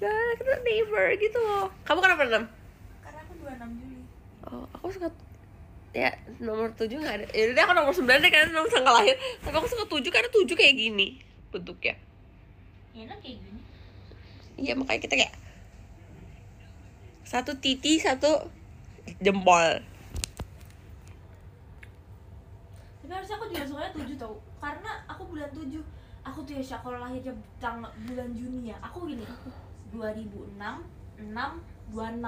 S1: Nah, kita neighbor gitu loh Kamu kenapa enam?
S2: Karena aku 26 Juli.
S1: Oh, aku suka ya nomor tujuh nggak ada. Ya udah aku nomor sembilan deh karena nomor tanggal lahir. Tapi aku suka tujuh karena tujuh kayak gini bentuknya.
S2: Enak kayak gini.
S1: Iya makanya kita kayak satu titi satu jempol.
S2: Tapi harusnya aku juga sukanya 7 tau Karena aku bulan 7 Aku tuh ya kalau lahirnya tanggal bulan Juni ya Aku gini 2006 6 26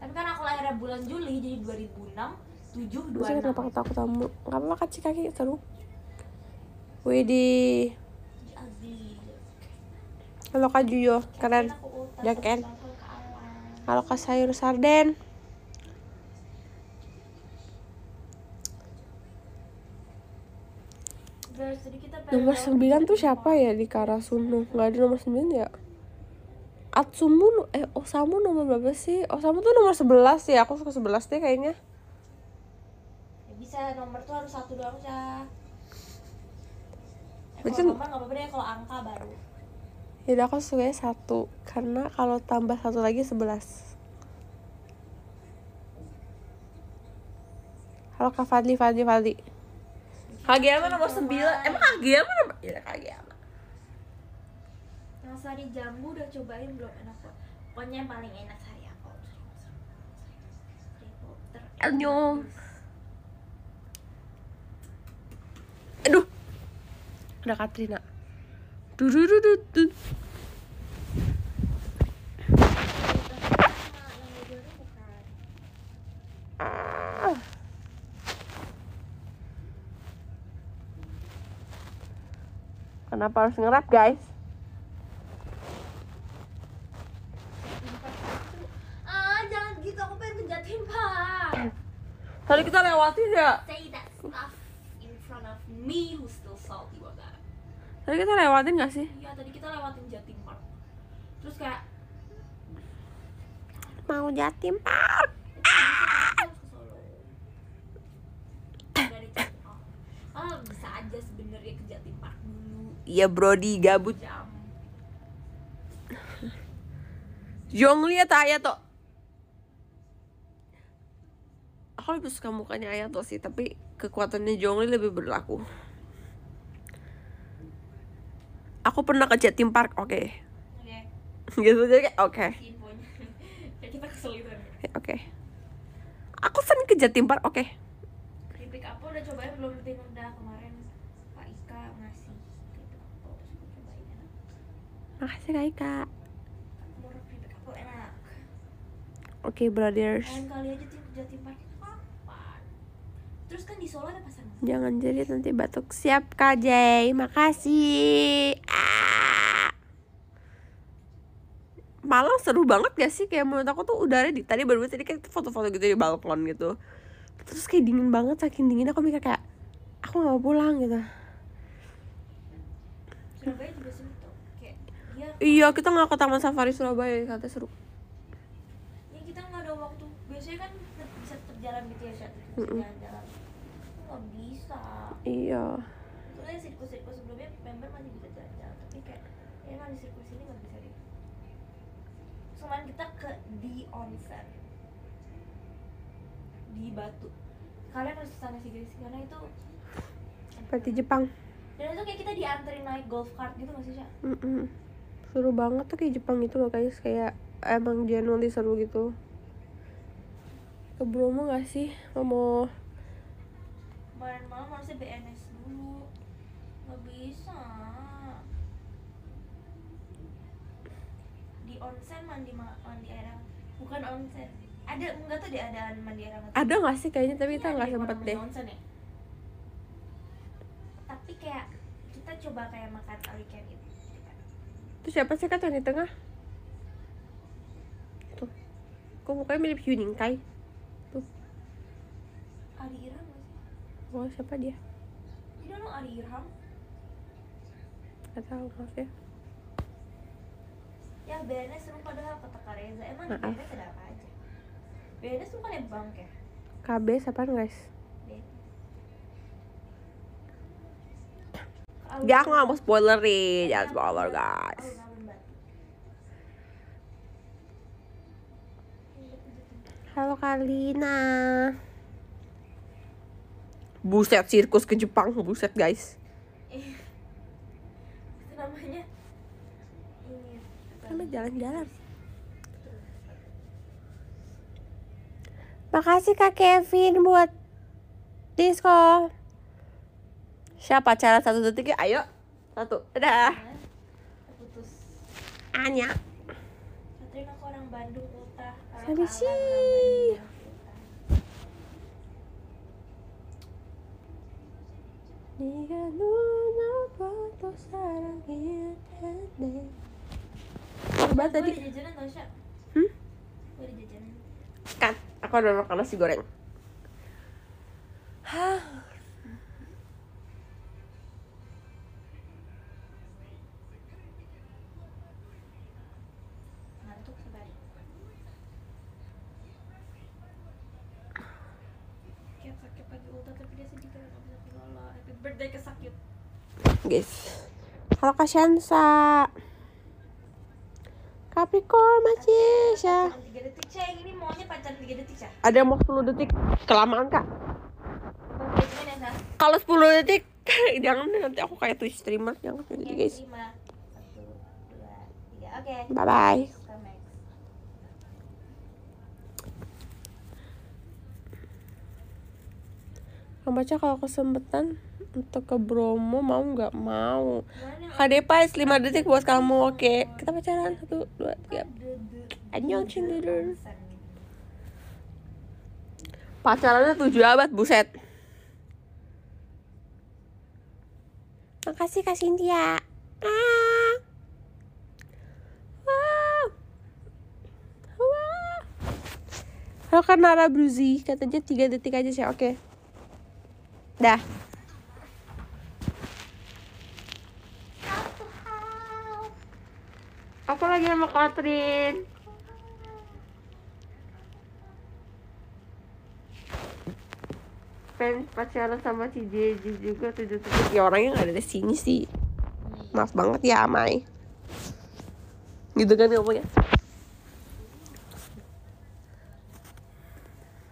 S2: Tapi kan aku lahirnya bulan Juli Jadi 2006 7
S1: Terus kenapa
S2: 26
S1: ketawa tamu? Gak apa-apa kaki kaki seru. Widih,
S2: Aziz
S1: halo Kak Juyo, keren.
S2: Aku
S1: Jaken.
S2: alam.
S1: Halo Kak Sayur Sarden. Nomor
S2: tahu
S1: sembilan tuh
S2: di
S1: siapa ya di Karasuno? Gak ada nomor sembilan ya? Atsumu, eh Osamu nomor berapa sih? Osamu tuh nomor 11 ya, aku suka 11 deh kayaknya
S2: Ya, bisa nomor tuh harus satu doang ya. Eh,
S1: Berarti-
S2: nomor nggak apa-apa deh kalau angka baru.
S1: Ya udah aku sukanya satu Karena kalau tambah satu lagi 11 Halo Kak Fadli, Fadli, Fadli Kageyama nomor 9 Emang Kageyama nomor... Ya
S2: Yang sari jambu udah cobain belum enak kok. Pokoknya yang paling enak sari apel Elnyong
S1: aduh. Ada Katrina. Dududududu. Ah. Kenapa harus ngerap guys?
S2: Still salty about that
S1: Tadi kita lewatin gak sih?
S2: iya tadi kita lewatin Jatim Park terus kayak
S1: Mau Jatim Park.
S2: Ah, bisa aja sebenarnya ke Jatim Park dulu
S1: Iya Brody gabut.
S2: jam
S1: Jongli atau Ayato? Aku lebih suka mukanya Ayato sih, tapi kekuatannya Jongli lebih berlaku. Aku pernah ke Jatim Park, oke.
S2: oke
S1: Gitu aja kayak oke.
S2: gitu
S1: Oke. Aku sering ke Jatim Park, oke.
S2: keripik apa udah cobain belum rutin udah kemarin Pak Ika ngasih terus gue cobain enak
S1: Makasih Kak Ika. Oke, brothers.
S2: lain kali aja tim Jatim Park terus kan di Solo ada pasar Malam.
S1: Jangan jadi nanti batuk. Siap Kak Jay. Makasih. Ah. Malang seru banget gak sih? Kayak menurut aku tuh udara di tadi baru tadi kayak foto-foto gitu di balkon gitu. Terus kayak dingin banget, saking dingin aku mikir kayak aku nggak mau pulang gitu.
S2: Surabaya juga seru tuh kayak dia
S1: Iya, kita nggak ke Taman Safari Surabaya, katanya seru.
S2: ya kita nggak ada waktu biasanya kan bisa tetap jalan gitu ya Syat nggak bisa
S1: Iya.
S2: Soalnya sirkus-sirkus sebelumnya member masih bisa jalan-jalan tapi kayak ya emang di sirkus ini nggak bisa deh Selain kita ke di onsen di Batu kalian harus ke sana sih guys karena itu
S1: Seperti Jepang.
S2: dan itu kayak kita dianterin naik golf cart gitu nggak sih Syat?
S1: Mm-mm. Seru banget tuh kayak Jepang gitu loh guys, kayak emang genuinely seru gitu. Ke Bromo gak sih? Mau
S2: kemarin malam harusnya BNS dulu nggak bisa di onsen mandi ma- mandi air hangat bukan onsen ada enggak tuh deh ada mandi air hangat
S1: ada gak sih kayaknya tapi kita
S2: Iya,
S1: nggak sempet deh.
S2: onsen ya tapi kayak kita coba kayak makan can eat
S1: Itu siapa sih kata di tengah? Tuh. Kok mukanya mirip Yuning Kai? Tuh.
S2: Nggak sih
S1: Oh, siapa dia?
S2: you don't know Ari Irham
S1: Gak tahu maaf ya.
S2: ya BNS seru padahal kata Kak Reza emang di
S1: Maaf.
S2: BNS ada apa aja BNS tuh kan ya bank ya
S1: KB siapaan guys? Dia aku gak mau spoilerin, jangan spoiler guys.
S2: Alun-alun Batu.
S1: Halo Kalina. Buset sirkus ke Jepang, buset guys.
S2: Eh, itu namanya ini
S1: Sama jalan-jalan. Makasih Kak Kevin buat disco. Siapa cara satu detik ya? Ayo. Satu. Dadah.
S2: putus
S1: Anya.
S2: Aku orang Bandung Utah Kalau
S1: Coba tadi.
S2: jajanan tau?
S1: Hmm?
S2: Jajanan
S1: Kan, aku udah makan nasi goreng. Hah. Guys. Halo Kak Shansa. Capricorn masih ya.
S2: Pacaran 3 detik yang ini maunya pacaran 3 detik Syak
S1: Ada yang mau 10 detik kelamaan Kak. Kalau 10 detik jangan nanti aku kayak Twitch streamer jangan
S2: Oke,
S1: gitu guys.
S2: Oke.
S1: Bye bye. Kang baca kalau kesempetan Untuk ke Bromo mau nggak mau? KD Pais 5 detik buat kamu Oke. Kita pacaran Satu, dua, tiga. Annyeong cendeder Pacarannya 7 abad Buset. Makasih Kak Cynthia. Ah. Wow. Halo kan Nara Bruzi. Katanya 3 detik aja sih Oke. Dah Aku lagi sama Katrin. Pengen pacaran sama si JJ juga tujuh tujuh. Ya orangnya nggak ada di sini sih. Maaf banget ya Amai gitu kan ngomongnya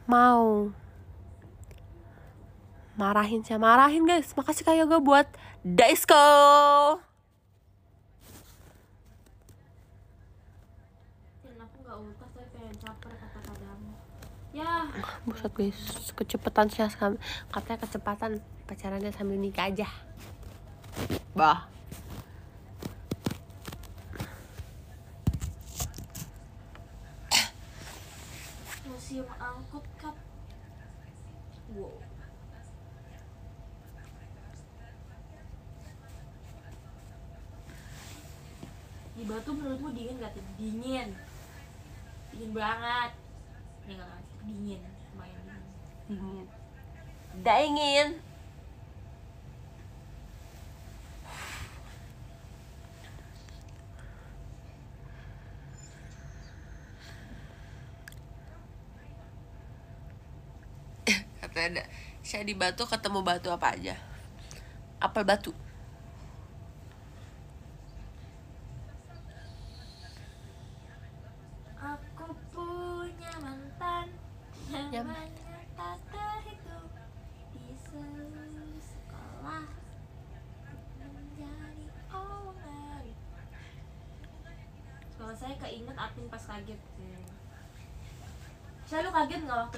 S1: mau. Marahin saya marahin guys. Makasih kak Yoga buat Daisco
S2: Dan aku nggak ultas tapi pengen caper kata kadamu. Ya,
S1: buset guys kecepatan sih katanya kecepatan pacarannya sambil nikah aja bah
S2: museum angkut kap. Wow. Di Batu menurutmu dingin gak Tin? Dingin. Dingin banget. Ngerti. Dingin. Lumayan dingin.
S1: dingin dingin katanya ada saya di batu ketemu batu apa aja apel batu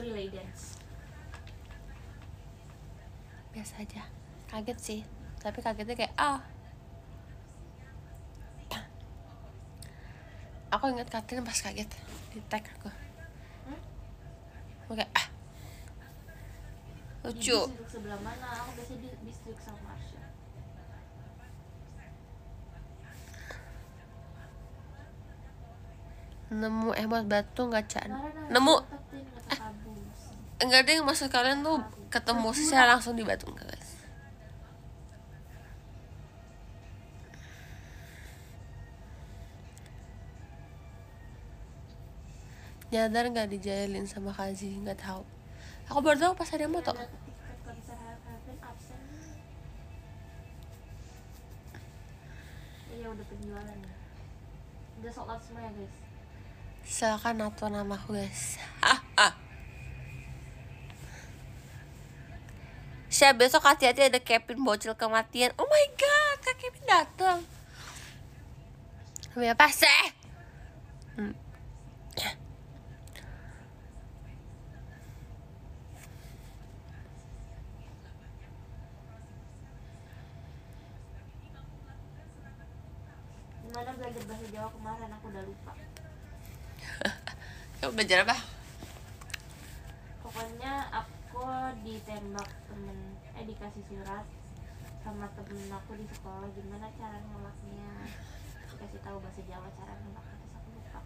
S2: relay dance?
S1: biasa aja kaget sih tapi kagetnya kayak ah aku ingat Katrin pas kaget di tag aku
S2: Hmm?
S1: kayak ah
S2: Di
S1: lucu
S2: distrik sebelah mana? Aku biasanya di distrik sama Marsha.
S1: nemu emot batu nggak can nemu
S2: tetep Tin, kata kabus.
S1: Enggak deh maksud kalian tuh ketemu saya langsung di batu enggak guys nyadar nggak dijailin sama Kazi nggak tahu aku baru tahu pas ada moto
S2: Ada tiket konser Heaven absen. Iya udah penjualan ya. Udah sold out semua ya guys.
S1: silakan nato namaku guys Haha. Syah besok hati-hati ada Kevin bocil kematian Oh my god Kak Kevin datang Namanya apa sih? Hmm.
S2: Gimana belajar bahasa Jawa kemarin aku udah lupa.
S1: Kamu belajar apa?
S2: Pokoknya aku ditembak temen, eh dikasih surat sama temen aku di sekolah gimana cara ngelaknya. Dikasih tahu bahasa Jawa cara ngelaknya terus aku lupa.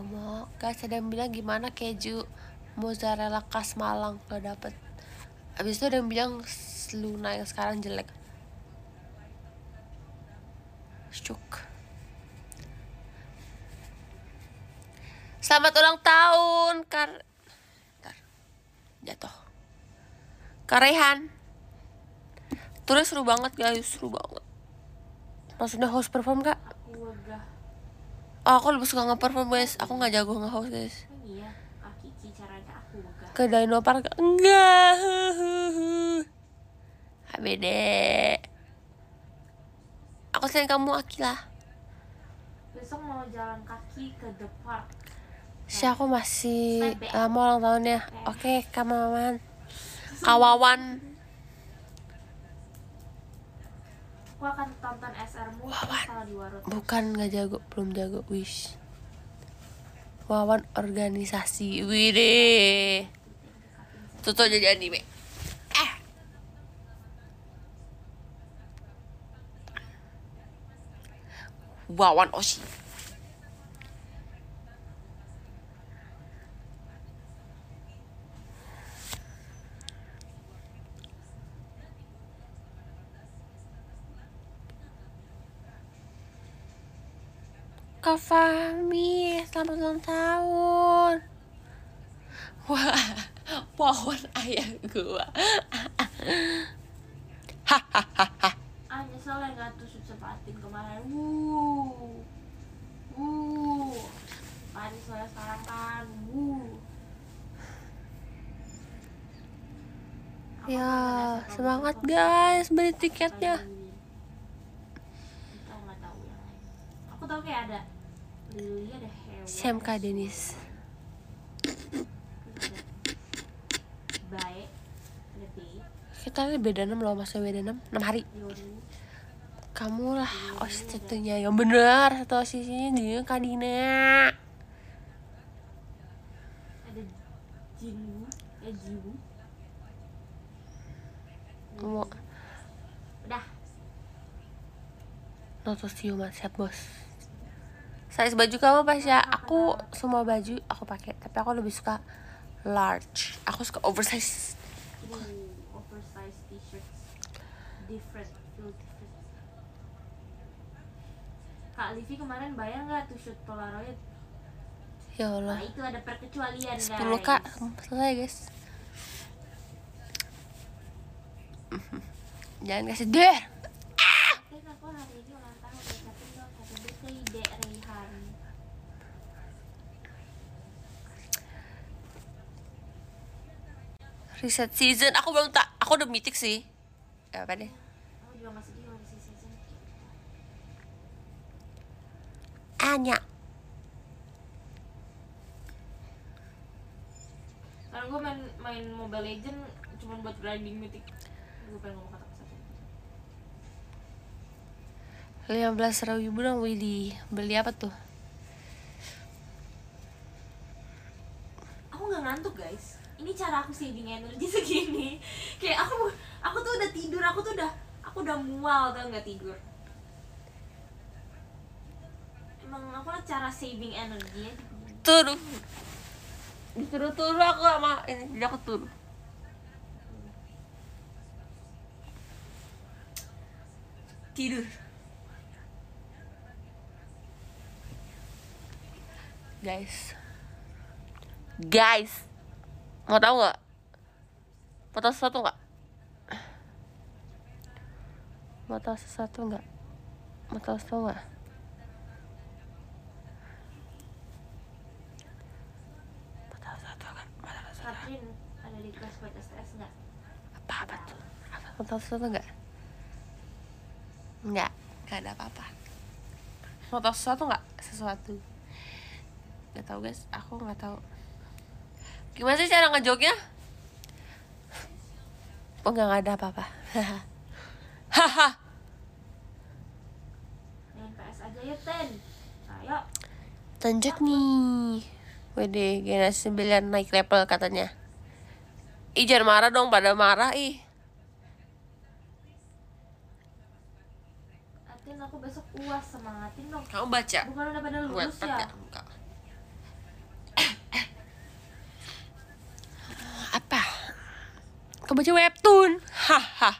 S1: Omo, guys ada yang bilang gimana keju mozzarella khas Malang? Gak dapet. Abis itu ada yang bilang Luna yang sekarang jelek. Syuk. Selamat ulang tahun Kar Bentar. Jatuh Karehan Tulis seru banget guys, seru banget. Maksudnya host perform kak?
S2: aku
S1: Oh, aku lebih suka nge-perform guys. Aku gak jago nge-host guys.
S2: Emang iya? Caranya aku wegah
S1: ke Dino Park? Enggak. HBD aku sayang kamu Akila.
S2: Besok mau jalan kaki ke the park.
S1: Si aku masih lama ulang tahunnya? Oke kamaman kawawan
S2: Aku akan tonton SR-mu di Warut.
S1: bukan nggak jago belum jago wish. Wawan organisasi Wih Tuh tuh jadi anime. Eh. Wawan Oshi Kak Fahmi, selamat ulang tahun. Wah, pohon ayah gua. Hahaha.
S2: Ah nyesel ya gak tusuk sepatin kemarin. Wuh. Wuh. Panis soalnya sekarang kan. Wuh.
S1: Ya, semangat guys beli tiketnya.
S2: beli. Aku nggak tahu yang lain. Aku tahu kayak ada Ada Hewan.
S1: SMK Denis.
S2: Baik.
S1: Kita ini beda 6 loh, masa beda 6? 6 hari.
S2: Yoru.
S1: Kamu lah, oh tentunya yang bener atau sisinya dia Kadina.
S2: Ada. Ya Jiwoo.
S1: Mau
S2: Udah.
S1: notus ciuman siap bos. Size baju kamu pas ya? Aku semua baju aku pakai, tapi aku lebih suka large. Aku suka oversize.
S2: Ini oversized t-shirts. Different. Feel different. Kak Livi kemarin bayar nggak tuh shoot Polaroid?
S1: Ya
S2: Nah
S1: Allah.
S2: itu ada perkecualian guys.
S1: 10 kak selesai guys. Jangan kasih deh.
S2: Kan aku hari ini ulang tahun ucapin dong happy birthday Dek Rayhan.
S1: Reset season, aku belum tak, aku udah mitik sih. Ya apa deh?
S2: Aku juga masih di di season.
S1: Anya.
S2: Karena gue main main Mobile Legend cuma buat grinding mythic. Gue pengen ngomong kata satu.
S1: 15 ribu dong Willy Beli apa tuh?
S2: Aku nggak ngantuk guys. Ini cara aku saving energi segini. Kayak aku aku tuh udah tidur, aku tuh udah aku udah mual tau nggak tidur. Emang aku lah cara saving energi.
S1: Turun Disuruh turun aku sama ini Jadi aku turun Tidur Guys Guys Mau tahu nggak? Mau tahu sesuatu nggak? Mau tahu sesuatu nggak? Mau tahu sesuatu nggak? Mau tahu sesuatu nggak? Mau tahu sesuatu
S2: Katrin ada di kelas buat STS nggak?
S1: apa apa tuh apa mau tahu sesuatu nggak nggak nggak ada apa-apa mau tahu sesuatu nggak sesuatu nggak tahu guys aku nggak tahu gimana sih cara ngejoknya oh nggak ada apa-apa haha
S2: Main PS aja ya Ten. Ayo.
S1: Nih Wede, generasi 9 naik level katanya Ih jangan marah dong, pada marah ih
S2: Atin aku besok uas semangatin dong.
S1: Kamu baca
S2: Bukan udah pada
S1: Buat
S2: lulus ya?
S1: enggak Apa? Kau baca webtoon. Haha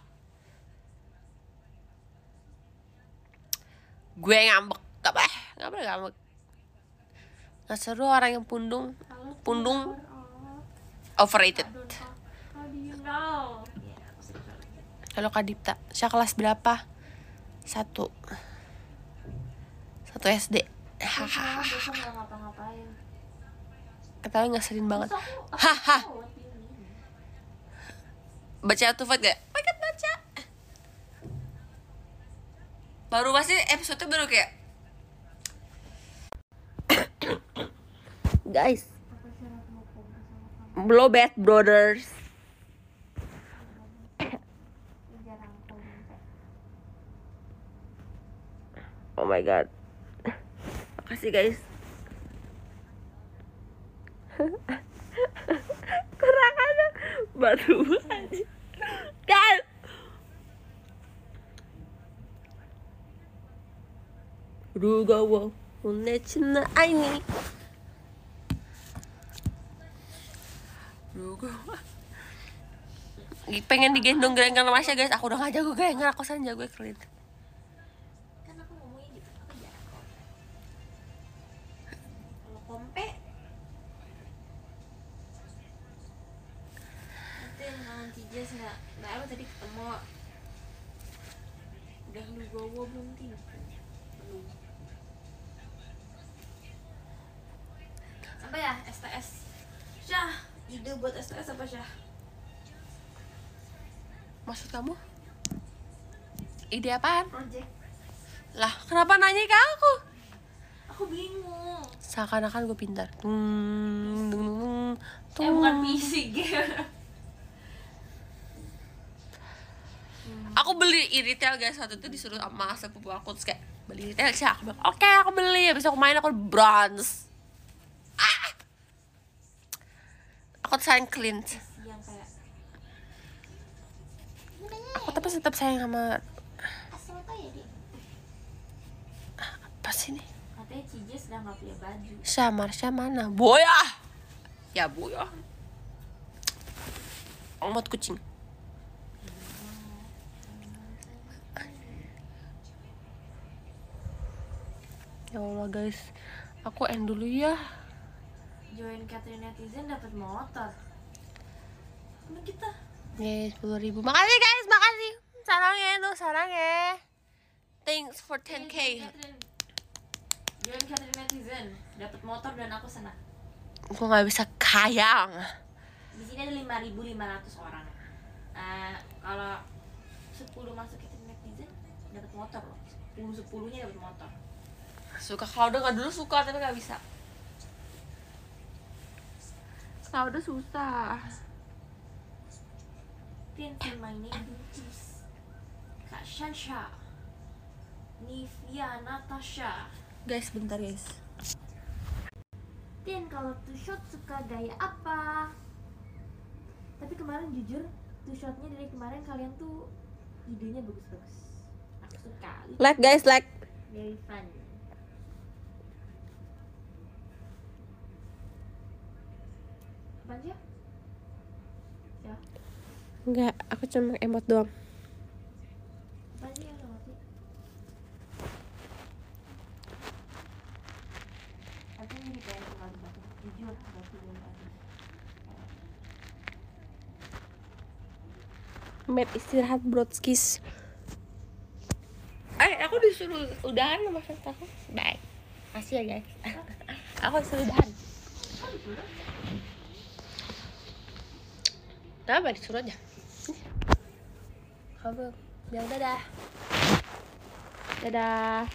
S1: Gue ngambek. Gak apa Gak boleh ngambek. Gak seru orang yang pundung. Pundung.
S2: oh,
S1: Overrated. Halo Kak Dipta. Saya kelas berapa? Satu. Satu SD Hahaha
S2: nggak.
S1: Ketawa ngeselin banget.
S2: Terus aku, aku
S1: Haha.
S2: tahu what you mean.
S1: Baca tuh Fat gak? Paket baca Baru pasti episode baru kayak Guys? Blow Bad Brothers oh my god makasih guys kurang ada batu aja guys Rugawa Unechina Aini. Rugawa pengen digendong gelengan sama Masya guys. Aku udah gak jago gelengan aku sekarang jago keren
S2: nanti jas nggak nggak apa tadi ketemu. Udah lu gowo belum tin belum. Apa ya STS Syah ide buat STS apa Syah?
S1: Maksud kamu? Ide apaan?
S2: Project.
S1: Lah kenapa nanya ke aku?
S2: Aku bingung.
S1: Seakan-akan gue pintar. Tung tung tung tung
S2: eh bukan PC game
S1: aku beli e-retail guys. Waktu itu disuruh sama sepupu aku terus kayak beli retail sih aku bilang oke aku beli. Habis aku main aku bronze. Ah! aku sayang
S2: yang kayak
S1: aku tapi tetap sayang sama
S2: apa ya
S1: apa sih nih
S2: katanya Cijes udah nggak punya baju.
S1: Mana? Boya! Ya boya. Omot kucing Ya Allah guys. Aku end dulu ya.
S2: Join Catherine netizen dapat motor. Mana kita.
S1: Yeay, 10 ribu. Makasih guys, makasih. Sarangnya tuh, sarangnya. Thanks for 10k
S2: Join Catherine netizen. Dapat motor dan aku senang.
S1: Gue gak bisa kayang.
S2: Di sini ada 5.500 orang. Nah kalau 10 masuk Catherine netizen dapat motor loh. 10 10 nya dapat motor
S1: Suka kalau udah gak dulu suka tapi gak bisa Kalau udah susah
S2: Tin say my name Kak Shansha Nivia Natasha
S1: Guys, bentar guys
S2: Tin kalau two shot suka gaya apa? Tapi kemarin jujur two shotnya dari kemarin kalian tuh idenya bagus-bagus. Aku suka.
S1: Like guys, like
S2: Very fun. Apaan sih? Ya,
S1: Enggak, aku cuma emot doang.
S2: Apaan sih yang? Aku kayak sekali. Jujur, batu.
S1: Met istirahat brodskis. Eh, aku disuruh udahan sama aku Bye. Kasih ya guys. Aku disuruh udahan Kenapa disuruh aja? Kamu bilang dadah Dadah.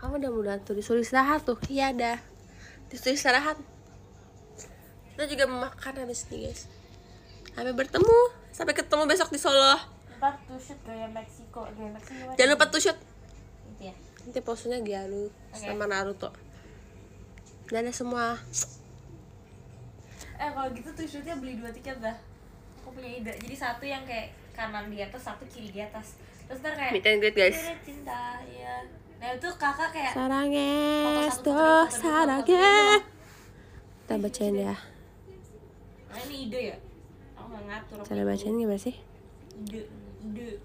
S1: Kamu udah mudah tuh disuruh istirahat tuh. Iya dah. Disuruh istirahat. Kita juga makan habis ini guys. Sampai bertemu. Sampai ketemu besok di Solo.
S2: Ntar gaya Meksiko, gaya Meksiko.
S1: Jangan lupa tuh shoot.
S2: Gitu ya.
S1: Nanti posenya Gyaru
S2: Oke.
S1: sama Naruto. Dadah semua.
S2: Eh kalau gitu tuh shootnya beli dua tiket dah. Aku punya ide. Jadi satu yang kayak kanan di atas, satu kiri di atas. Terus ntar kayak
S1: Meet and greet guys
S2: cinta ya. Nah itu kakak kayak
S1: Saranges
S2: Foto satu,
S1: tuh saranges Kita bacain ya
S2: Nah ini ide ya. Aku nggak ngatur.
S1: Cara bacain gimana sih?
S2: Ide, ide.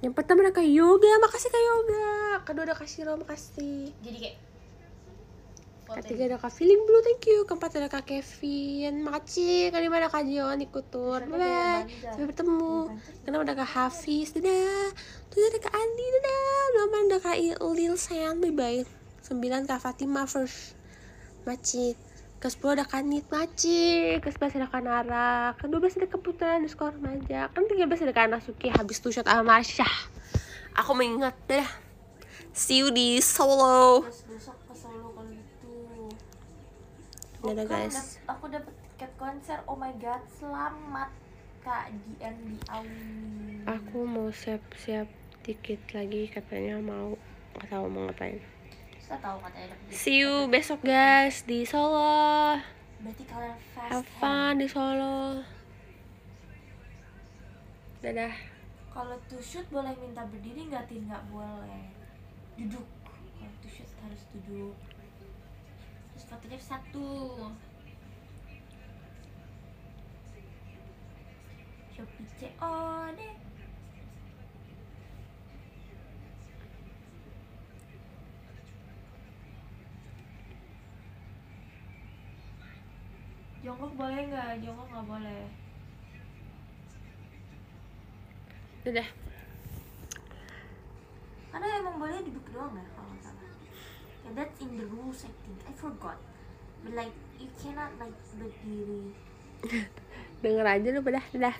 S1: Yang pertama ada Kak Yoga, makasih Kak Yoga Kedua ada Kak Shiro, makasih
S2: Jadi kayak.
S1: Ketiga ada Kak Feeling Blue, thank you. Keempat ada Kak Kevin, makasih. Kelima ada Kak Jion, ikut tur. Bye. Sampai bertemu. Keenam ada Kak Hafiz, dadah. Tujuh ada Kak Andi, dadah. Delapan ada Kak Lil Sen, bye bye Sembilan Kak Fatima first. Maci ke 10 ada Kanit Maci ke 11 ada Kanara ke 12 ada Keputusan skor remaja. Kan 13 ada Kana Suki habis two shot Almasya aku mengingat dadah see you di Solo.
S2: Terus besok ke Solo kalau gitu.
S1: Dadah,
S2: Oh,
S1: guys.
S2: dap- aku dapet tiket konser. Oh my god, selamat Kak Dian di
S1: aku mau siap-siap dikit lagi katanya mau nggak tahu mau ngapain.
S2: Saya tahu katanya dapat
S1: see you besok guys di Solo.
S2: Berarti kalian fast
S1: have fun di Solo. Dadah.
S2: Kalau to shoot boleh minta berdiri nggak tin? Nggak boleh. Duduk. Kalau to shoot harus duduk. Fotonya satu. Shopee COD. Jongkok boleh nggak? Jongkok nggak boleh.
S1: dadah
S2: Karena emang boleh duduk doang ya. Yeah, that's in the rules I think. I forgot. But like you cannot like berdiri.
S1: denger aja lu dadah dadah